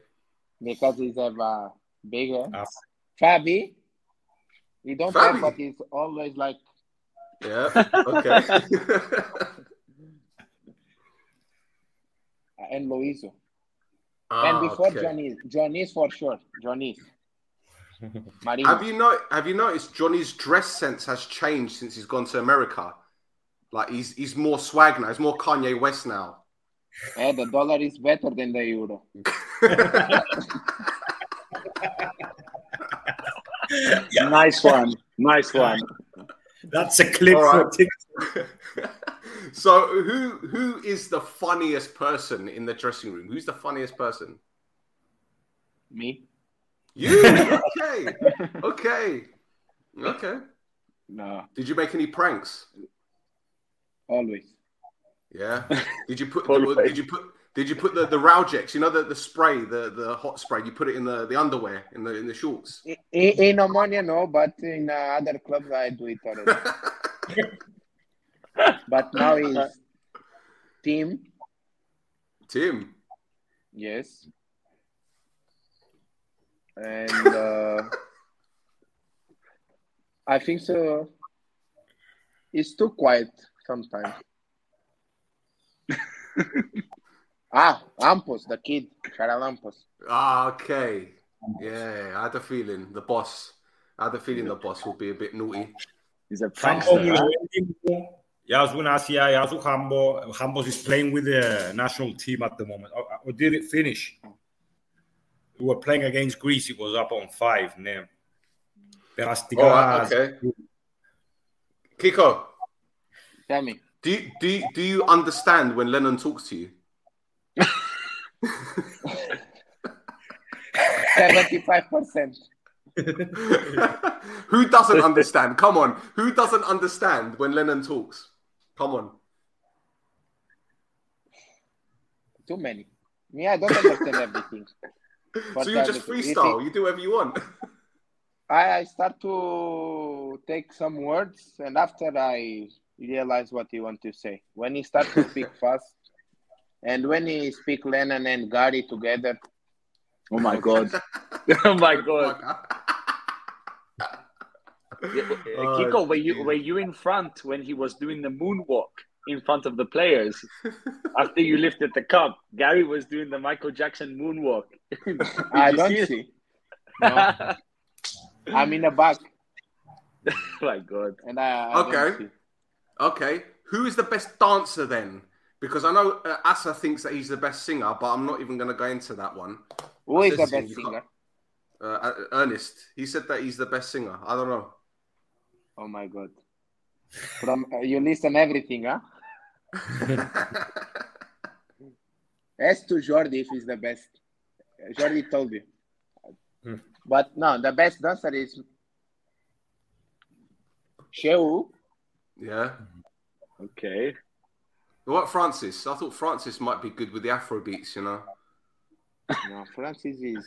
[SPEAKER 6] because he's have a bigger.
[SPEAKER 5] Ah.
[SPEAKER 6] Fabi, he don't
[SPEAKER 3] Fabi.
[SPEAKER 6] have, but he's always like
[SPEAKER 3] Yeah, *laughs* okay. *laughs*
[SPEAKER 6] and Loizou.
[SPEAKER 3] Ah,
[SPEAKER 6] and before
[SPEAKER 3] okay.
[SPEAKER 6] Johnny, Johnny's for sure. Johnny's. *laughs* Marino.
[SPEAKER 3] Have you know? Have you noticed Johnny's dress sense has changed since he's gone to America? Like he's he's more swag now. He's more Kanye West now.
[SPEAKER 6] Eh, the dollar is better than the euro.
[SPEAKER 4] Nice one. Nice one.
[SPEAKER 5] That's a clip
[SPEAKER 3] All
[SPEAKER 5] for
[SPEAKER 3] right.
[SPEAKER 5] TikTok. *laughs*
[SPEAKER 3] so who who is the funniest person in the dressing room? Who's the funniest person?
[SPEAKER 6] Me?
[SPEAKER 3] You. okay. Okay. Okay.
[SPEAKER 6] No,
[SPEAKER 3] Did you make any pranks?
[SPEAKER 6] always.
[SPEAKER 3] Yeah. *laughs* Did you put the, did you put did you put the the Raujex, you know the, the spray, the, the hot spray, you put it in the, the underwear, in the in the shorts.
[SPEAKER 6] In, in Omonia, no, but in uh, other clubs, I do it already. *laughs* but now is team.
[SPEAKER 3] Tim.
[SPEAKER 6] Yes. And uh, *laughs* I think so. It's too quiet sometimes. *laughs* ah, Ampos, the kid, Shara Lampos.
[SPEAKER 3] Ah, okay. Yeah, I had a feeling the boss. I had a feeling the boss will be a bit naughty.
[SPEAKER 4] He's a
[SPEAKER 5] Hambo
[SPEAKER 4] prankster. huh?
[SPEAKER 5] will- Yazun Asia, Yazu Hambo. Hambos is playing with the national team at the moment. Or, or did it finish? We were playing against Greece. It was up on five. Ναι. Περαστικά.
[SPEAKER 3] All right, okay. Kiko,
[SPEAKER 6] Tell me.
[SPEAKER 3] do you, do you, do you understand when Lennon talks to you?
[SPEAKER 6] 75%. *laughs*
[SPEAKER 3] Who doesn't *laughs* understand? Come on. Who doesn't understand when Lennon talks? Come on.
[SPEAKER 6] Too many. Me, I don't understand everything. *laughs* But,
[SPEAKER 3] so you just freestyle. You do whatever you want.
[SPEAKER 6] I, I start to take some words, and after I realize what he want to say. When he start to speak *laughs* fast, and when he speak Lennon and Gary together,
[SPEAKER 4] Oh my god. *laughs* *laughs* oh my god.
[SPEAKER 3] Uh, oh,
[SPEAKER 4] Kiko, were you
[SPEAKER 3] dear.
[SPEAKER 4] were you in front when he was doing the moonwalk in front of the players after you lifted the cup? Gary was doing the Michael Jackson moonwalk.
[SPEAKER 6] I don't
[SPEAKER 4] see
[SPEAKER 6] see.
[SPEAKER 4] it?
[SPEAKER 6] I'm in the back,
[SPEAKER 4] oh my god.
[SPEAKER 6] and I, I don't
[SPEAKER 3] Okay.
[SPEAKER 6] See.
[SPEAKER 3] Okay. Who is the best dancer then? Because I know uh, Asa thinks that he's the best singer, but I'm not even going to go into that one.
[SPEAKER 6] Who is the best
[SPEAKER 3] you
[SPEAKER 6] singer?
[SPEAKER 3] Uh, uh, Ernest, he said that he's the best singer. I don't know.
[SPEAKER 6] Oh my god! From uh, you listen everything, huh? *laughs* Ask to Jordi if he's the best. Jordi told you.
[SPEAKER 5] Hmm.
[SPEAKER 6] But no, the best dancer is Sheu.
[SPEAKER 3] Yeah.
[SPEAKER 4] Okay.
[SPEAKER 3] What Francis? I thought Francis might be good with the Afro beats, you know. *laughs*
[SPEAKER 6] No, Francis is.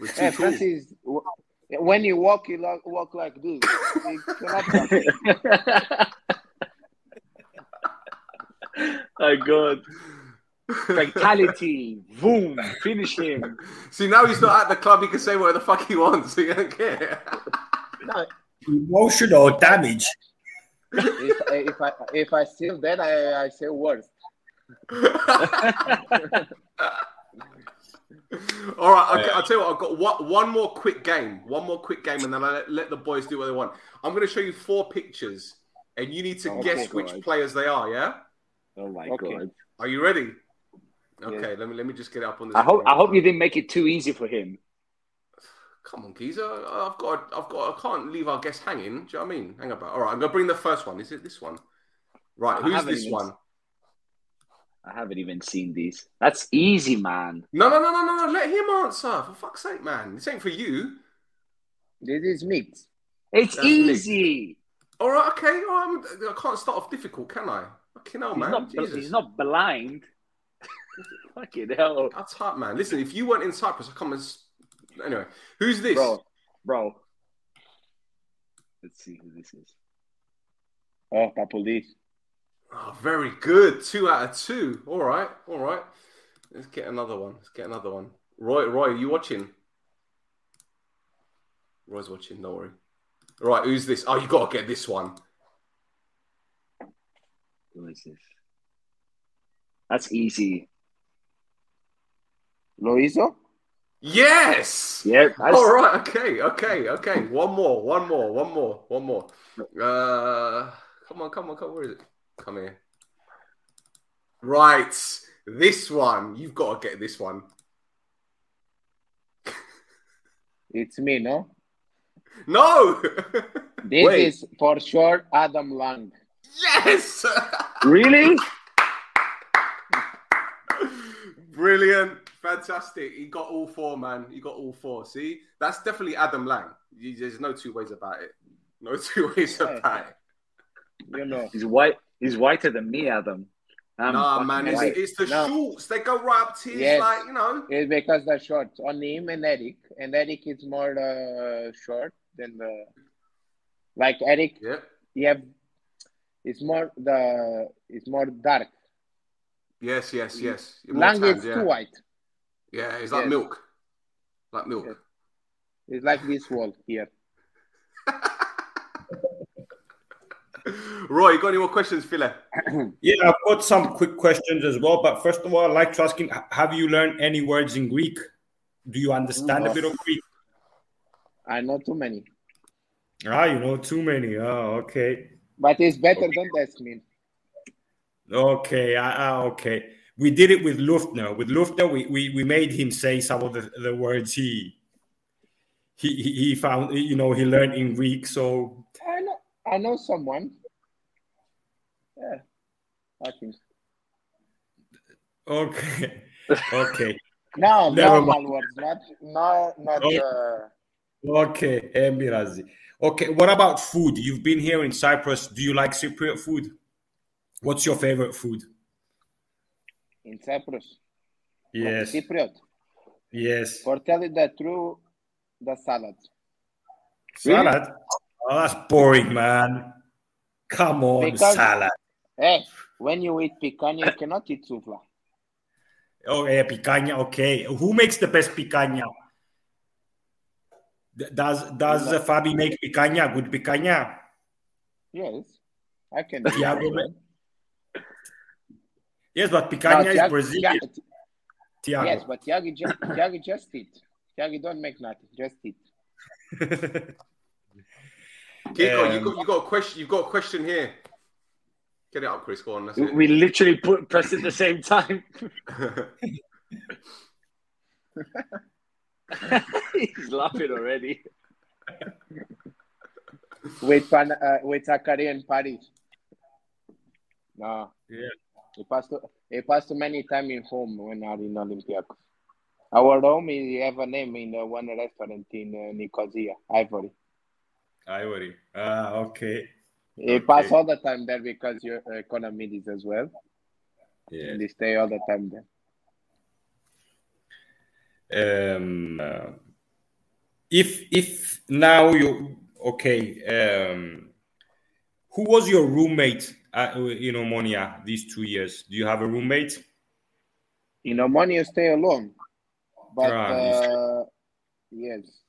[SPEAKER 3] With
[SPEAKER 6] Yeah,
[SPEAKER 3] tools.
[SPEAKER 6] Francis. When you walk, you lo- walk like this. *laughs* You cannot *laughs* walk.
[SPEAKER 4] my god. Fatality. Boom. Finish him.
[SPEAKER 3] See, now he's not at the club. He can say whatever the fuck he wants. He don't care.
[SPEAKER 6] No,
[SPEAKER 5] Emotional damage.
[SPEAKER 6] If, if I if I still that, I, I say worse. *laughs*
[SPEAKER 3] All right, okay, I'll tell you what. I've got one, one more quick game. One more quick game, and then I let, let the boys do what they want. I'm going to show you four pictures, and you need to oh
[SPEAKER 6] Okay,
[SPEAKER 3] guess which
[SPEAKER 4] guys.
[SPEAKER 3] players they are. Yeah,
[SPEAKER 4] Oh my
[SPEAKER 6] Okay.
[SPEAKER 4] god.
[SPEAKER 3] are you ready?
[SPEAKER 6] Yes.
[SPEAKER 3] Okay, let me let me just get up on this.
[SPEAKER 4] I hope I hope you didn't make it too easy for him.
[SPEAKER 3] Come on, geezer. Uh, I've got, I've got, I can't leave our guests hanging. Do you know what I mean? Hang about. All right, I'm gonna bring the first one. Is it this one? Right. Who's this
[SPEAKER 4] even-
[SPEAKER 3] one?
[SPEAKER 4] I haven't even seen these. That's easy, man.
[SPEAKER 3] No, no, no, no, no, no. Let him answer. For fuck's sake, man. This ain't for you.
[SPEAKER 6] This is mix.
[SPEAKER 4] It's
[SPEAKER 3] That's
[SPEAKER 4] easy.
[SPEAKER 3] All right. Okay. All right, I'm- I can't start off difficult, can I? Fucking hell,
[SPEAKER 4] He's
[SPEAKER 3] man.
[SPEAKER 4] not.
[SPEAKER 3] Jesus.
[SPEAKER 4] He's not blind. *laughs* Fucking hell,
[SPEAKER 3] That's hard, man. Listen, if you weren't in Cyprus, I come as. Anyway, who's this?
[SPEAKER 4] bro, bro. Let's see who this is.
[SPEAKER 6] Oh, Papoulis.
[SPEAKER 3] Oh, very good. Two out of two. All right. All right. Let's get another one. Let's get another one. Roy, Roy, are you watching? Roy's watching. Don't worry. All right. Who's this? Oh, you got to get this one.
[SPEAKER 4] Who is this? That's easy.
[SPEAKER 6] Loizou?
[SPEAKER 3] Yes.
[SPEAKER 4] Yeah, that's,
[SPEAKER 3] All right. Okay. Okay. Okay. One more. One more. One more. One more. Uh, come on. Come on. Come. Where is it? Come here. Right. This one. You've got to get this one. *laughs*
[SPEAKER 6] It's me, no?
[SPEAKER 3] No. *laughs*
[SPEAKER 6] This
[SPEAKER 3] Wait.
[SPEAKER 6] is for sure Adam Lang.
[SPEAKER 3] yes.
[SPEAKER 4] really? *laughs*
[SPEAKER 3] Brilliant. Fantastic. He got all four, man. He got all four. See, that's definitely Adam Lang. You- There's no two ways about it. No *laughs* two ways
[SPEAKER 6] Yeah.
[SPEAKER 3] about it.
[SPEAKER 6] You know.
[SPEAKER 4] He's white. He's whiter than me, Adam. I'm
[SPEAKER 3] nah, man. It's, it's the
[SPEAKER 6] No.
[SPEAKER 3] shorts. They go right up to his,
[SPEAKER 6] Yes.
[SPEAKER 3] like, you know.
[SPEAKER 6] It's because the shorts on him and Eric, and Eric is more uh, short than the like Eric.
[SPEAKER 3] Yeah.
[SPEAKER 6] You have it's more the it's more dark.
[SPEAKER 3] Yes, yes, yes.
[SPEAKER 6] Lang is
[SPEAKER 3] yeah.
[SPEAKER 6] too white.
[SPEAKER 3] Yeah, it's like
[SPEAKER 6] Yes.
[SPEAKER 3] milk. Like milk.
[SPEAKER 6] Yes. It's like this wall here. *laughs*
[SPEAKER 3] Roy, you got any more questions, Philip? *clears throat*
[SPEAKER 5] Yeah, I've got some quick questions as well. But first of all, I'd like to ask you: Have you learned any words in Greek? Do you understand a bit of Greek?
[SPEAKER 6] I know too many,
[SPEAKER 5] Ah, you know too many. Oh, okay,
[SPEAKER 6] but it's better than Desmin.
[SPEAKER 5] okay, ah, ah, okay. We did it with Luftner. With Luftner, we, we, we made him say some of the, the words he he he found. You know, he learned in Greek. So
[SPEAKER 6] I know I know someone. Yeah, I think.
[SPEAKER 5] okay, *laughs* okay.
[SPEAKER 6] No, *laughs*
[SPEAKER 5] Never
[SPEAKER 6] normal words, not no not
[SPEAKER 5] Oh.
[SPEAKER 6] uh,
[SPEAKER 5] Okay, Emirazi. Okay, what about food? You've been here in Cyprus. Do you like Cypriot food? What's your favorite food?
[SPEAKER 6] In Cyprus.
[SPEAKER 5] Yes,
[SPEAKER 6] Cypriot.
[SPEAKER 5] yes.
[SPEAKER 6] For tell you the truth, the salad.
[SPEAKER 5] Salad? Oh, that's boring, man. Come on,
[SPEAKER 6] Because-
[SPEAKER 5] salad.
[SPEAKER 6] Hey, when you eat picanha, you cannot eat soufla.
[SPEAKER 5] Oh, yeah, picanha. Okay, who makes the best picanha? Does does uh, Fabi make picanha? Good picanha.
[SPEAKER 6] Yes, I can.
[SPEAKER 5] Ma- Yes, but
[SPEAKER 6] No,
[SPEAKER 5] picanha is
[SPEAKER 6] Tiago-
[SPEAKER 5] Brazilian.
[SPEAKER 6] Tiago-
[SPEAKER 5] Tiago.
[SPEAKER 6] Yes, but Tiago just, Tiago just eat. Tiago don't make nothing, just eat. *laughs*
[SPEAKER 3] Kiko, you
[SPEAKER 5] Um,
[SPEAKER 3] got you got a question. You've got a question here. Get it up, Chris. Go on. That's it.
[SPEAKER 4] We literally put press at the same time. *laughs* *laughs* He's laughing already.
[SPEAKER 6] With Pan, uh, with Zachary and Paris. No.
[SPEAKER 5] Yeah.
[SPEAKER 6] He passed. He passed many time in home when are in Olympiacos. Our home is have a name in uh, one restaurant in uh, Nicosia, Ivory.
[SPEAKER 5] Ivory. Ah, okay.
[SPEAKER 6] He
[SPEAKER 5] Okay.
[SPEAKER 6] pass all the time there because your economy is as well,
[SPEAKER 5] Yeah.
[SPEAKER 6] and he stay all the time there.
[SPEAKER 5] um, uh, if if now you okay um, who was your roommate at, in Omonia these two years do you have a roommate
[SPEAKER 6] In you stay alone, but
[SPEAKER 5] Ah,
[SPEAKER 6] uh, yes,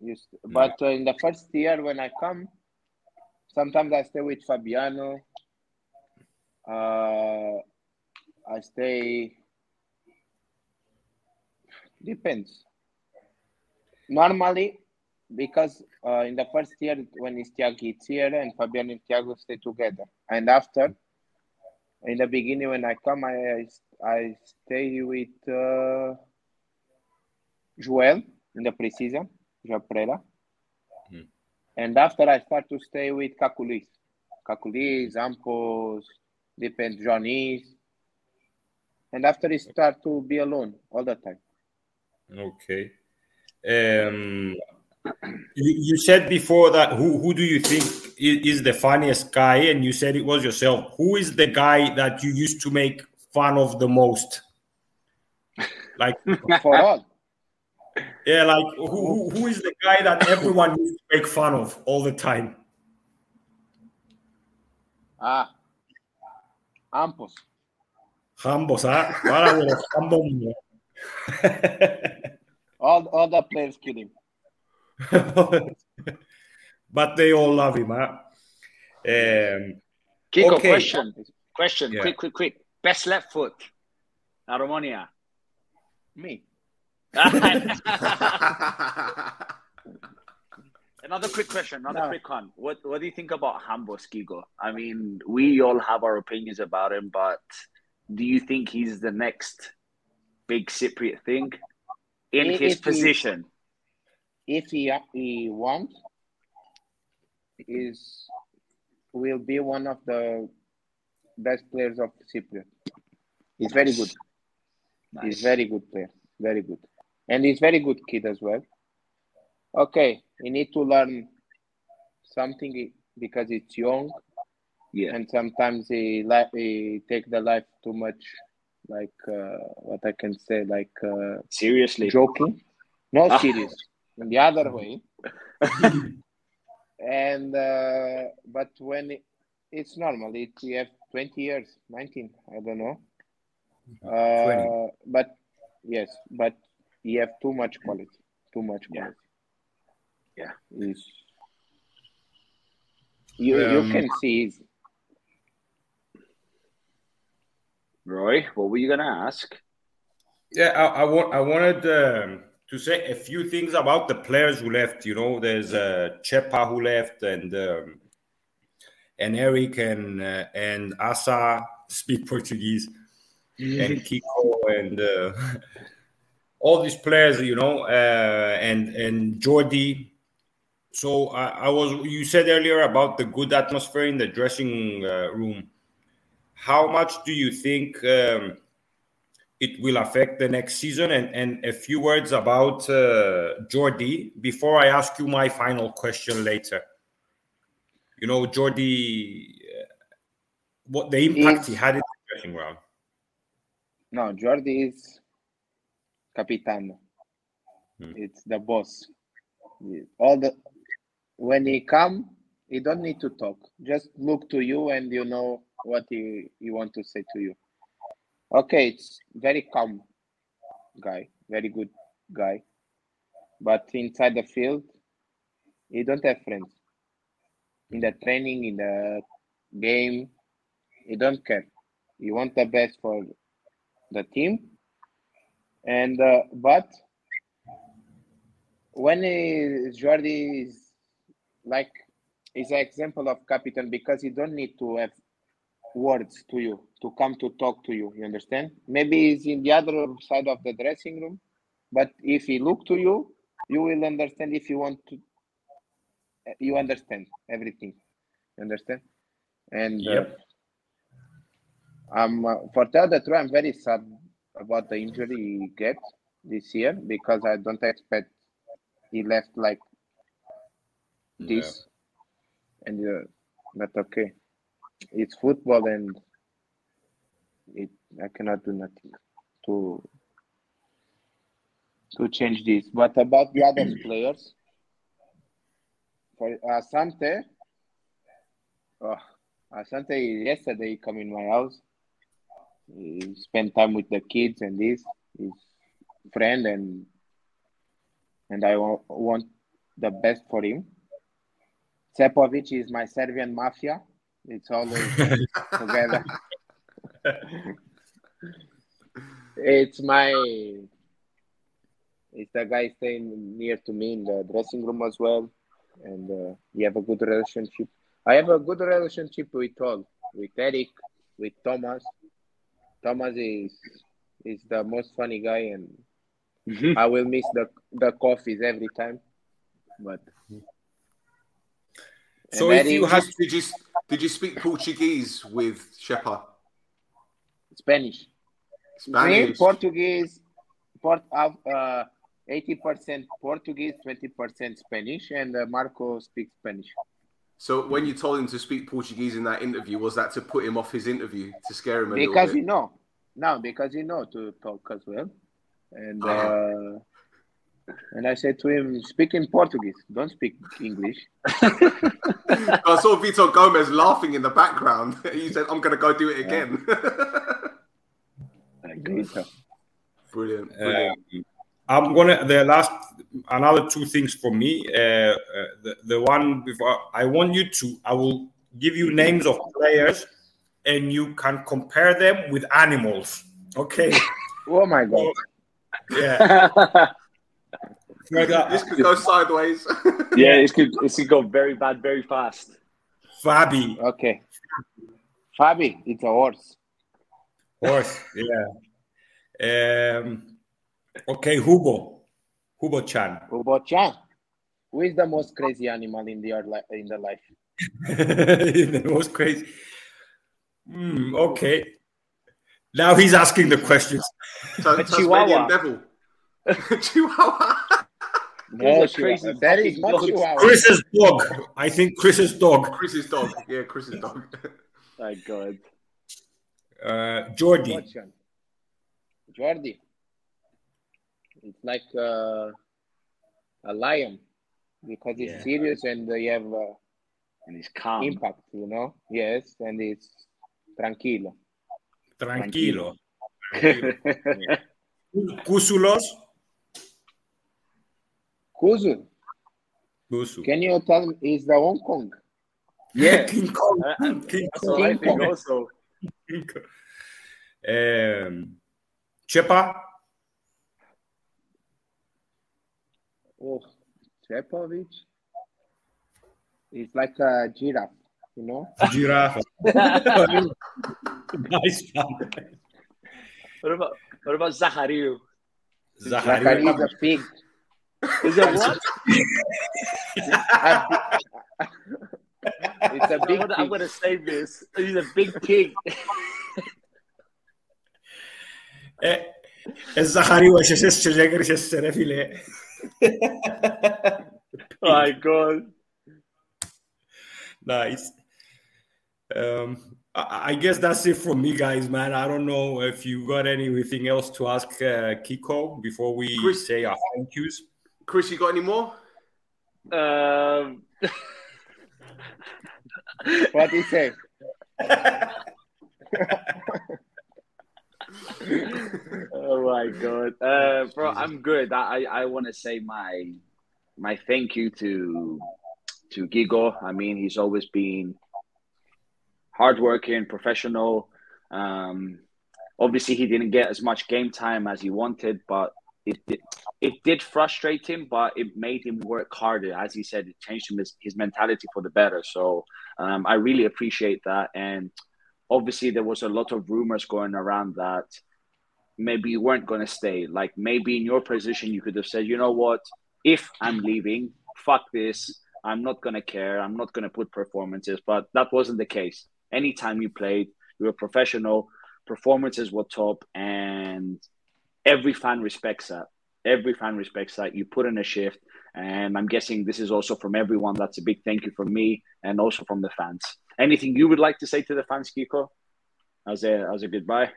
[SPEAKER 6] you st- but uh, in the first year when I come, sometimes I stay with Fabiano. Uh, I stay. Depends. Normally, because uh, in the first year when it's Tiago it's here and Fabiano and Tiago stay together, and after in the beginning when I come, I I, I stay with uh, Joel in the preseason, Joel Pereira,
[SPEAKER 5] Hmm.
[SPEAKER 6] and after I start to stay with Kakoullis, Kakoullis, Ampos, depends Johnny's, and after he start to be alone all the time.
[SPEAKER 5] okay. Um, you, you said before that who, who do you think is, is the funniest guy and you said it was yourself who is the guy that you used to make fun of the most like *laughs*
[SPEAKER 6] For all,
[SPEAKER 5] Yeah, like who, who, who is the guy that everyone used to make fun of all the time?
[SPEAKER 6] ah, Ampos.
[SPEAKER 5] Hambos, huh? Para a humble.
[SPEAKER 6] All, all the players kill him. *laughs*
[SPEAKER 5] but they all love him, huh? Um,
[SPEAKER 4] Kiko,
[SPEAKER 5] Okay.
[SPEAKER 4] question. Question.
[SPEAKER 5] Yeah.
[SPEAKER 4] Quick, quick, quick. Best left foot. Aromonia.
[SPEAKER 6] Me. *laughs*
[SPEAKER 4] Another quick question, another
[SPEAKER 6] No.
[SPEAKER 4] quick one. What what do you think about Hambos Kyriakou? I mean, we all have our opinions about him, but do you think he's the next big Cypriot thing in
[SPEAKER 6] If
[SPEAKER 4] his
[SPEAKER 6] he-
[SPEAKER 4] position?
[SPEAKER 6] If he he wants, is will be one of the best players of Cypriot. He's very good. He's very good player, very good, and he's very good kid as well. Okay, he need to learn something because it's young,
[SPEAKER 4] Yeah.
[SPEAKER 6] and sometimes he he take the life too much, like uh, what I can say, like uh,
[SPEAKER 4] Seriously.
[SPEAKER 6] joking, no
[SPEAKER 4] Ah.
[SPEAKER 6] serious, in the other way. *laughs* and uh, but when it, it's normal, it you have twenty years, nineteen, I don't know. Uh, but yes, but you have too much quality, too much quality.
[SPEAKER 4] Yeah.
[SPEAKER 6] Is you you
[SPEAKER 5] Um,
[SPEAKER 6] can see he's
[SPEAKER 4] Roy, what were you gonna ask?
[SPEAKER 5] Yeah, I, I want I wanted um, to say a few things about the players who left. You know, there's uh, Chepa who left, and um, and Eric and uh, and Asa speak *laughs* Portuguese, and Kiko and uh, *laughs* all these players. You know, uh, and and Jordi. So I, I was. You said earlier about the good atmosphere in the dressing uh, room. How much do you think? Um, it will affect the next season. And, and a few words about uh, Jordi before I ask you my final question later. You know, Jordi, uh, what the impact he had in the dressing round.
[SPEAKER 6] no Jordi is capitano.
[SPEAKER 5] Hmm.
[SPEAKER 6] It's the boss. All the when he come, he don't need to talk. Just look to you and you know what he, he want to say to you. Okay, it's very calm guy, very good guy. But inside the field, he don't have friends. In the training, in the game, he don't care. He want the best for the team. And uh, but when he, Jordi is like is an example of captain because he don't need to have words to you to come to talk to you. You understand? Maybe he's in the other side of the dressing room, but if he look to you, you will understand. If you want to, you understand everything. You understand? And uh,
[SPEAKER 5] Yep.
[SPEAKER 6] I'm uh, for tell the truth, I'm very sad about the injury he get this year because I don't expect he left like this. And uh, but okay, it's football and it I cannot do nothing to to change this. But about the other *clears throat* players, for uh, Asante, oh, Asante yesterday he come in my house. He spent time with the kids and this his friend and and I wa- want the best for him. Sepovic is my Serbian mafia. It's always together. *laughs* it's my it's the guy staying near to me in the dressing room as well. And uh, we have a good relationship. I have a good relationship with all with eric with thomas. Thomas is is the most funny guy and i will miss the the coffees every time. But
[SPEAKER 5] So if you had
[SPEAKER 3] Did you did you speak Portuguese with Shepa?
[SPEAKER 6] spanish Me,
[SPEAKER 3] Spanish.
[SPEAKER 6] Portuguese, Port, uh, 80% Portuguese, 20% Spanish, and uh, Marco speaks Spanish.
[SPEAKER 3] So when you told him to speak Portuguese in that interview, was that to put him off his interview to scare him a
[SPEAKER 6] Because
[SPEAKER 3] little
[SPEAKER 6] you
[SPEAKER 3] bit?
[SPEAKER 6] know, no, because you know to talk as well. And
[SPEAKER 3] Ah.
[SPEAKER 6] uh, and I said to him, speak in Portuguese, don't speak English. *laughs*
[SPEAKER 3] I saw Vitor Gomez laughing in the background. *laughs* he said, "I'm going to go do it again." *laughs*
[SPEAKER 6] Later.
[SPEAKER 3] brilliant, brilliant.
[SPEAKER 5] Um, I'm gonna the last another two things for me. Uh, uh, the the one before I want you to I will give you names of players, and you can compare them with animals. Okay.
[SPEAKER 6] Oh my God.
[SPEAKER 5] Yeah. Further,
[SPEAKER 3] This could go sideways. *laughs*
[SPEAKER 4] yeah, it could it could go very bad very fast.
[SPEAKER 5] Fabi.
[SPEAKER 6] Okay. Fabi, it's a horse.
[SPEAKER 5] Horse. Yeah. Um, okay, Hugo. Hugo Chan.
[SPEAKER 6] Hubočan. Who is the most crazy animal in the in the life? *laughs*
[SPEAKER 5] the most crazy. Hmm, okay. Now he's asking the questions.
[SPEAKER 3] So,
[SPEAKER 4] A
[SPEAKER 3] Tasmanian *laughs*
[SPEAKER 4] chihuahua.
[SPEAKER 3] devil. Chihuahua.
[SPEAKER 6] No,
[SPEAKER 4] a crazy
[SPEAKER 6] that is
[SPEAKER 4] fucking
[SPEAKER 6] not. Chihuahua.
[SPEAKER 5] Chris's dog. I think Chris's dog.
[SPEAKER 3] Chris's dog. Yeah, Chris's dog. *laughs*
[SPEAKER 4] My God.
[SPEAKER 5] Uh, Jordi.
[SPEAKER 6] Hubočan. Jordi. It's like uh, a lion because it's
[SPEAKER 4] Yeah.
[SPEAKER 6] serious and they have uh,
[SPEAKER 4] And he's calm.
[SPEAKER 6] impact, you know? Yes, and it's tranquilo.
[SPEAKER 5] Tranquilo. Kousoulos.
[SPEAKER 6] Kuzu,
[SPEAKER 5] Kusu.
[SPEAKER 6] can you tell me, is the Hong Kong?
[SPEAKER 4] yeah. *laughs*
[SPEAKER 5] King Kong.
[SPEAKER 4] Uh,
[SPEAKER 5] King
[SPEAKER 4] what I
[SPEAKER 6] King
[SPEAKER 4] think
[SPEAKER 6] Kong.
[SPEAKER 4] also.
[SPEAKER 5] King Kong. Um, Chepa.
[SPEAKER 6] Oh, Trepovic. It's like a giraffe, you know?
[SPEAKER 5] Giraffe. *laughs* nice one.
[SPEAKER 4] What about what about Zachariu?
[SPEAKER 6] Zachary
[SPEAKER 5] Zachary.
[SPEAKER 6] is a pig.
[SPEAKER 4] Is it what? *laughs*
[SPEAKER 6] A bi- it's a
[SPEAKER 4] I'm
[SPEAKER 6] big
[SPEAKER 4] gonna, I'm
[SPEAKER 6] pig.
[SPEAKER 4] gonna save this. He's a big pig.
[SPEAKER 5] Eh, الزهري وشش شجر شش فيله
[SPEAKER 4] Oh my god.
[SPEAKER 5] Nice. Um, I, I guess that's it from me, guys, man. I don't know if you got anything else to ask uh, Kiko before we
[SPEAKER 3] Chris-
[SPEAKER 5] say our thank yous.
[SPEAKER 3] Chris, you got any more?
[SPEAKER 4] Um, *laughs*
[SPEAKER 6] What you say? *laughs*
[SPEAKER 4] oh my god, uh, bro, I'm good. I I, I want to say my my thank you to to Kiko. I mean, he's always been hardworking, professional. Um, obviously, he didn't get as much game time as he wanted, but it did, it did frustrate him. But it made him work harder. As he said, it changed his, his mentality for the better. So um, I really appreciate that. And obviously, there was a lot of rumors going around that maybe you weren't going to stay. Like maybe in your position, you could have said, you know what, if I'm leaving, fuck this. I'm not going to care. I'm not going to put performances. But that wasn't the case. Anytime you played, you were professional. Performances were top, and every fan respects that. Every fan respects that. You put in a shift, and I'm guessing this is also from everyone. That's a big thank you from me, and also from the fans. Anything you would like to say to the fans, Kiko, as a as a goodbye?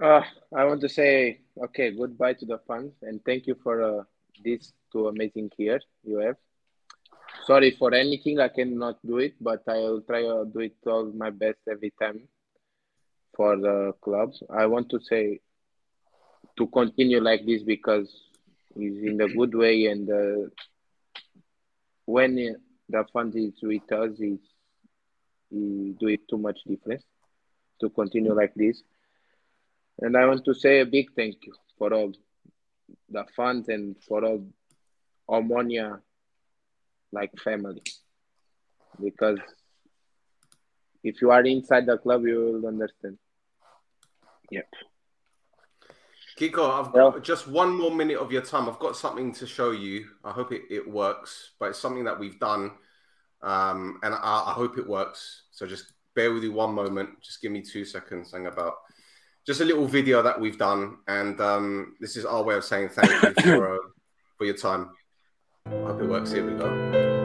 [SPEAKER 6] Uh, I want to say, okay, goodbye to the fans and thank you for uh, these two amazing years you have. Sorry for anything, I cannot do it, but I will try to do it all my best every time for the clubs. I want to say to continue like this because it's in the good way and uh, when the fund is with us, it's, it do it too much difference to continue like this. And I want to say a big thank you for all the fans and for all Omonia like family. Because if you are inside the club, you will understand.
[SPEAKER 3] Kiko, I've got just one more minute of your time. I've got something to show you. I hope it, it works, but it's something that we've done, um, and I, I hope it works. So just bear with you one moment. Just give me two seconds. Hang about just a little video that we've done, and um, this is our way of saying thank you *coughs* for uh, for your time. I hope it works. Here we go.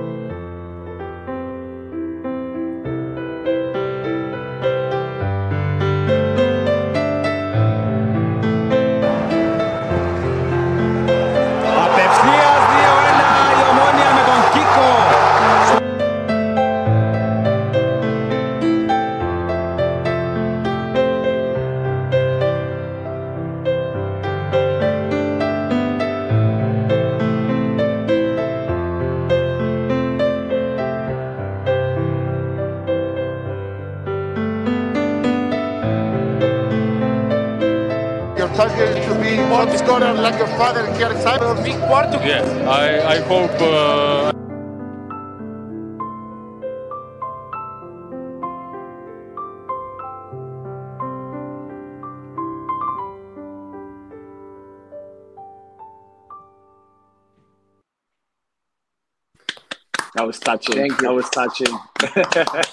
[SPEAKER 7] Top scorer like your father here in Cyprus?
[SPEAKER 8] Big Portuguese. Yes, I, I hope. Uh...
[SPEAKER 4] That was touching.
[SPEAKER 6] Thank you.
[SPEAKER 4] That was touching. *laughs*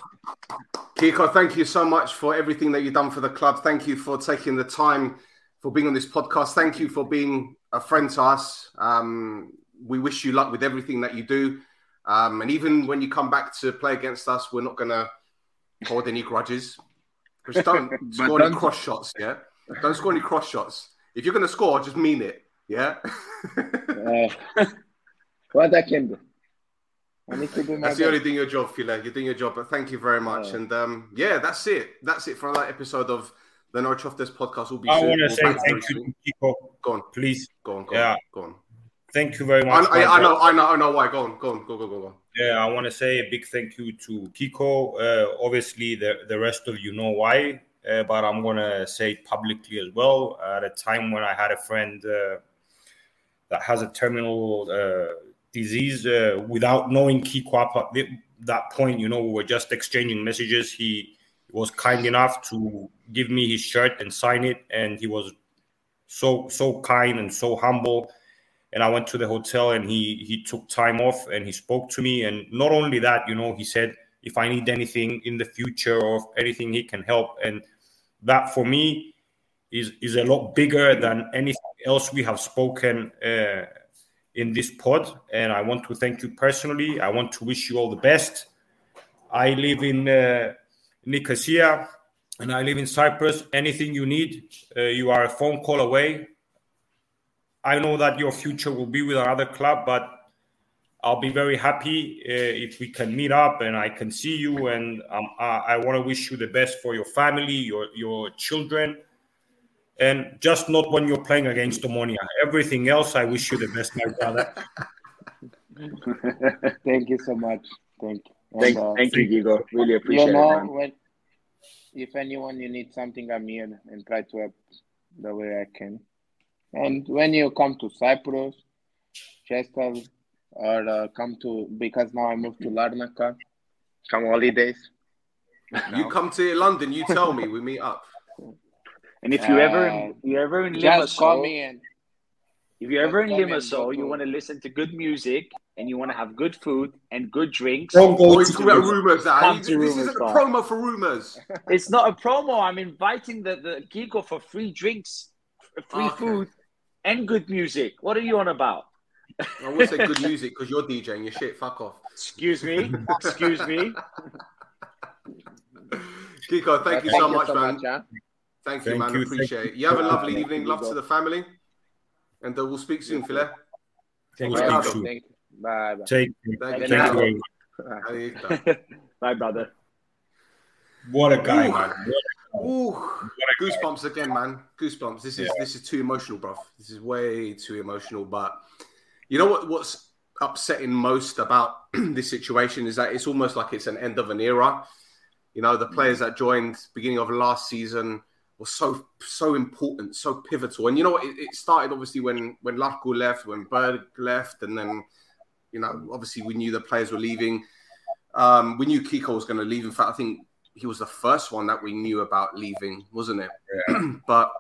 [SPEAKER 3] Kiko, thank you so much for everything that you've done for the club. Thank you for taking the time for being on this podcast. Thank you for being a friend to us. Um, we wish you luck with everything that you do. Um, and even when you come back to play against us, we're not going to hold any grudges. Just *laughs* don't score any
[SPEAKER 6] don't-
[SPEAKER 3] cross shots, yeah? Don't score any cross shots. If you're going to score, just mean it, yeah?
[SPEAKER 6] Uh, *laughs* what I can do? I need to do my
[SPEAKER 3] That's the
[SPEAKER 6] best.
[SPEAKER 3] only doing your job, Phila. You're doing your job, but thank you very much.
[SPEAKER 6] Yeah.
[SPEAKER 3] And um, yeah, that's it. That's it for another episode of the Norwich Off This podcast. Will be
[SPEAKER 5] I
[SPEAKER 3] soon.
[SPEAKER 5] want to
[SPEAKER 3] We'll
[SPEAKER 5] say thank you
[SPEAKER 3] soon.
[SPEAKER 5] Kiko.
[SPEAKER 3] Go on,
[SPEAKER 5] Please,
[SPEAKER 3] go on, go
[SPEAKER 5] Yeah.
[SPEAKER 3] on, go on.
[SPEAKER 5] thank you very much.
[SPEAKER 3] I,
[SPEAKER 5] my
[SPEAKER 3] I know. I know, I know why. Go on, go on, go, go, go, go.
[SPEAKER 5] Yeah, I want to say a big thank you to Kiko. Uh, obviously, the, the rest of you know why, uh, but I'm going to say it publicly as well. At a time when I had a friend uh, that has a terminal uh, disease, uh, without knowing Kiko up at that point, you know, we were just exchanging messages. He was kind enough to give me his shirt and sign it, and he was so so kind and so humble. And I went to the hotel and he he took time off and he spoke to me. And not only that you know he said if I need anything in the future or anything he can help. And that for me is is a lot bigger than anything else we have spoken uh, in this pod. And I want to thank you personally. I want to wish you all the best. I live in uh, Nicosia and I live in Cyprus anything you need uh, you are a phone call away I know that your future will be with another club, but I'll be very happy uh, if we can meet up and I can see you. And um, I, I want to wish you the best for your family, your your children, and just not when you're playing against Omonia. Everything else, I wish you the best, my brother. *laughs*
[SPEAKER 6] Thank you so much. Thank you. And,
[SPEAKER 4] Thank,
[SPEAKER 6] uh,
[SPEAKER 4] thank you, Gigo. Really appreciate
[SPEAKER 6] you know,
[SPEAKER 4] it, man.
[SPEAKER 6] when if anyone you need something, I'm here and try to help the way I can. And when you come to Cyprus, Chester, or uh, come to because now I moved to Larnaca, come holidays.
[SPEAKER 3] You come to London, you tell me, we meet up.
[SPEAKER 4] And if you ever,
[SPEAKER 6] Uh,
[SPEAKER 4] if you ever in
[SPEAKER 6] Just call
[SPEAKER 4] Limassol,
[SPEAKER 6] me and
[SPEAKER 4] if you're ever in
[SPEAKER 6] just call me and
[SPEAKER 4] Limassol, you want to listen to good music and you want to have good food and good drinks.
[SPEAKER 5] Don't go
[SPEAKER 3] Oh,
[SPEAKER 5] to
[SPEAKER 3] talking about rumours now.
[SPEAKER 4] Come
[SPEAKER 3] This
[SPEAKER 4] to
[SPEAKER 3] isn't a
[SPEAKER 4] pal.
[SPEAKER 3] promo for rumours. *laughs*
[SPEAKER 4] It's not a promo. I'm inviting the, the Gigo for free drinks, free
[SPEAKER 3] Okay.
[SPEAKER 4] food, and good music. What are you on about?
[SPEAKER 3] I would say good *laughs* music because you're DJing your shit. Fuck off.
[SPEAKER 4] Excuse me. Excuse me. *laughs*
[SPEAKER 3] Kiko, thank you
[SPEAKER 6] Thank
[SPEAKER 3] so
[SPEAKER 6] you
[SPEAKER 3] much,
[SPEAKER 6] so
[SPEAKER 3] man.
[SPEAKER 6] much, huh?
[SPEAKER 3] Thank you,
[SPEAKER 5] Thank
[SPEAKER 3] man.
[SPEAKER 5] you,
[SPEAKER 3] Appreciate
[SPEAKER 5] thank
[SPEAKER 3] it. You have a lovely evening. Love to the family. And uh, we'll speak soon, Philip.
[SPEAKER 5] Thank
[SPEAKER 3] Okay.
[SPEAKER 5] you.
[SPEAKER 6] Okay,
[SPEAKER 5] too.
[SPEAKER 6] Bye. bye.
[SPEAKER 5] Take care.
[SPEAKER 3] Thank
[SPEAKER 6] you.
[SPEAKER 5] Thank you.
[SPEAKER 3] Bye. *laughs*
[SPEAKER 4] Bye, brother.
[SPEAKER 5] What a guy,
[SPEAKER 3] Ooh.
[SPEAKER 5] man.
[SPEAKER 3] Ooh, goosebumps again, man. Goosebumps. This is this is too emotional, bro. This is way too emotional. But you know what? What's upsetting most about *clears throat* this situation is that it's almost like it's an end of an era. You know, the players that joined beginning of last season were so so important, so pivotal. And you know? It, it started obviously when when Larko left, when Berg left, and then you know, obviously we knew the players were leaving. Um, we knew Kiko was going to leave. In fact, I think he was the first one that we knew about leaving, wasn't it? *clears throat* but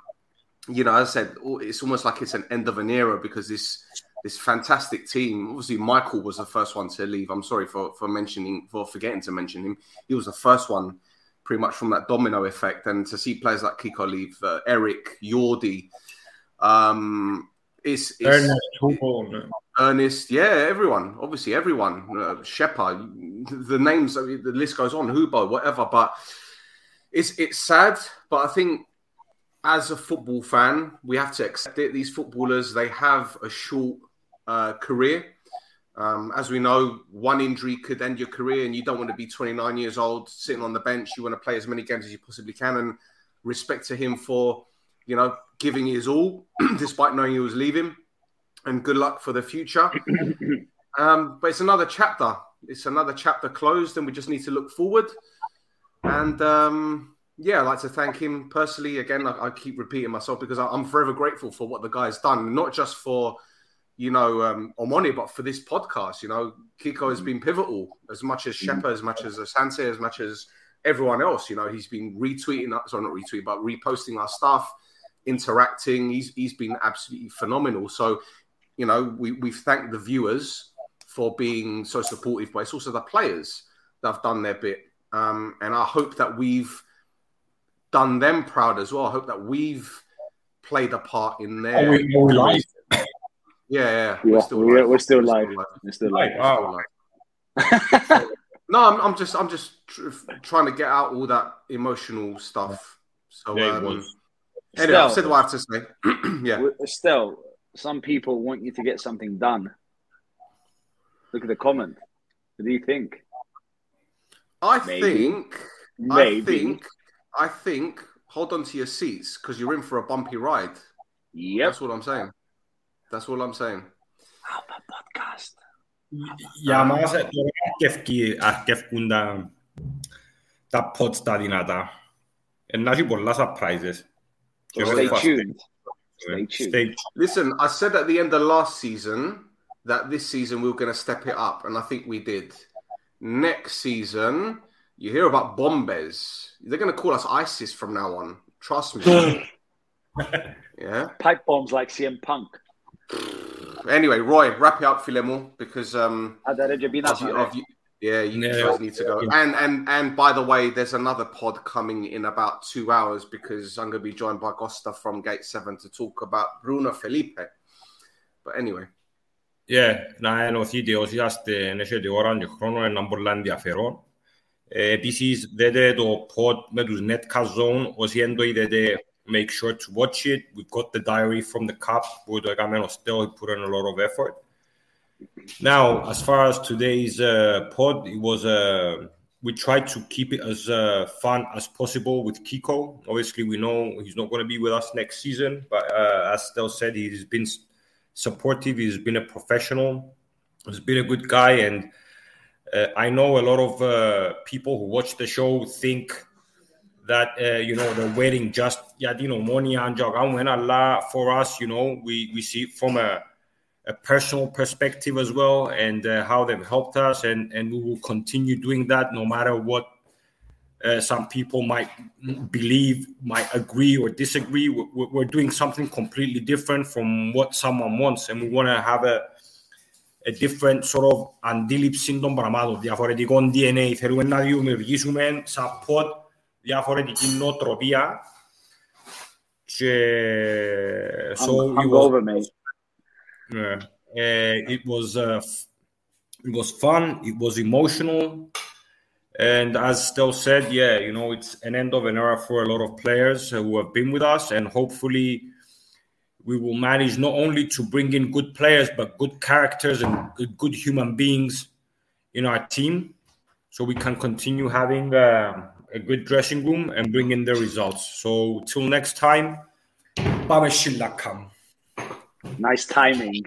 [SPEAKER 3] you know, as I said, it's almost like it's an end of an era because this this fantastic team. Obviously, Michael was the first one to leave. I'm sorry for for mentioning for forgetting to mention him. He was the first one, pretty much from that domino effect. And to see players like Kiko leave, uh, Eric, Yordi, um, it's, it's
[SPEAKER 5] Ernest
[SPEAKER 3] Ernest, yeah, everyone, obviously everyone, uh, Shepard, the names, I mean, the list goes on, Hubo, whatever. But it's it's sad, but I think as a football fan, we have to accept it. These footballers, they have a short uh, career. Um, as we know, one injury could end your career, and you don't want to be 29 years old sitting on the bench. You want to play as many games as you possibly can, and respect to him for, you know, giving his all, *clears throat* despite knowing he was leaving. And good luck for the future. *clears throat* um, but it's another chapter. It's another chapter closed, and we just need to look forward. And um, yeah, I'd like to thank him personally. Again, I, I keep repeating myself because I, am forever grateful for what the guy's done, not just for you know um, Omoni, but for this podcast. You know, Kiko has been pivotal as much as Shepa, as much as Asante, as much as everyone else. You know, he's been retweeting, us, sorry, not retweeting, but reposting our stuff, interacting. He's he's been absolutely phenomenal. So, you know, we we've thanked the viewers for being so supportive, but it's also the players that have done their bit. Um, and I hope that we've done them proud as well. I hope that we've played a part in their.
[SPEAKER 5] Are we, are we live?
[SPEAKER 3] Yeah, yeah,
[SPEAKER 4] we're, still we're, live. we're still live. We're still live.
[SPEAKER 5] Wow. *laughs*
[SPEAKER 3] no, I'm, I'm just, I'm just tr- trying to get out all that emotional stuff. So,
[SPEAKER 5] Yeah,
[SPEAKER 3] um,
[SPEAKER 5] was.
[SPEAKER 3] anyway, I've
[SPEAKER 4] Still-
[SPEAKER 3] said what I have to say. *clears throat* yeah,
[SPEAKER 4] Still, some people want you to get something done. Look at the comment. What do you think?
[SPEAKER 3] I
[SPEAKER 4] Maybe.
[SPEAKER 3] think, I
[SPEAKER 4] Maybe.
[SPEAKER 3] think, I think. Hold on to your seats because you're in for a bumpy ride.
[SPEAKER 4] Yep.
[SPEAKER 3] That's what I'm saying. That's all I'm saying.
[SPEAKER 4] Alpha podcast.
[SPEAKER 5] Για μας τώρα αρκευκεί, αρκευκούν τα, τα pods τα δυνατά. Εν να έχει πολλά surprises. Και
[SPEAKER 4] So
[SPEAKER 5] εγώ
[SPEAKER 4] stay
[SPEAKER 5] θα-
[SPEAKER 4] tuned. Stay tuned.
[SPEAKER 5] Stay
[SPEAKER 3] Listen, I said at the end of last season that this season we were going to step it up, and I think we did. Next season, you hear about Bombes. They're going to call us ISIS from now on. Trust me. *laughs* yeah.
[SPEAKER 4] Pipe bombs like CM Punk.
[SPEAKER 3] Anyway, Roy, wrap it up, Filemo, because um,
[SPEAKER 4] Ah, that had been
[SPEAKER 3] of you, of you, yeah, you
[SPEAKER 5] Yeah.
[SPEAKER 3] guys need to go. And and and by the way, there's another pod coming in about two hours because I'm going to be joined by Costa from Gate Seven to talk about Bruno Felipe. But anyway.
[SPEAKER 5] Yeah, να ενωθείτε όσοι είστε, εν έχετε ώρα και χρόνο, είναι πολλά ενδιαφέρον. Ε, επίσης, δείτε το pod με τους Netcast Zone, όσοι δεν το είδετε, make sure to watch it. We've got the diary from the cup. Bodo Agamemnon still put in a lot of effort. Now, as far as today's uh, pod, it was uh, we tried to keep it as uh, fun as possible with Kiko. Obviously, we know he's not going to be with us next season, but uh, as Stel said, he's been supportive. He's been a professional. He's been a good guy, and uh, I know a lot of uh, people who watch the show think that uh, you know they're waiting just yeah, you know, money and jog when Allah for us. You know, we we see it from a a personal perspective as well and uh, how they've helped us and and we will continue doing that no matter what uh, some people might believe might agree or disagree we're, we're- we're doing something completely different from what someone wants and we want to have a a different sort of αντίληψη των πραγμάτων, διαφορετικό DNA. Θέλουμε να δημιουργήσουμε σαν pod διαφορετική νοοτροπία. Και... So
[SPEAKER 4] I'm, I'm it
[SPEAKER 5] was,
[SPEAKER 4] over, mate.
[SPEAKER 5] Yeah. Uh, it was uh, it was fun. It was emotional. And as Stel said, yeah, you know, it's an end of an era for a lot of players who have been with us, and hopefully, we will manage not only to bring in good players but good characters and good, good human beings in our team, so we can continue having uh, a good dressing room and bring in the results. So till next time, Babashin.com.
[SPEAKER 4] Nice timing.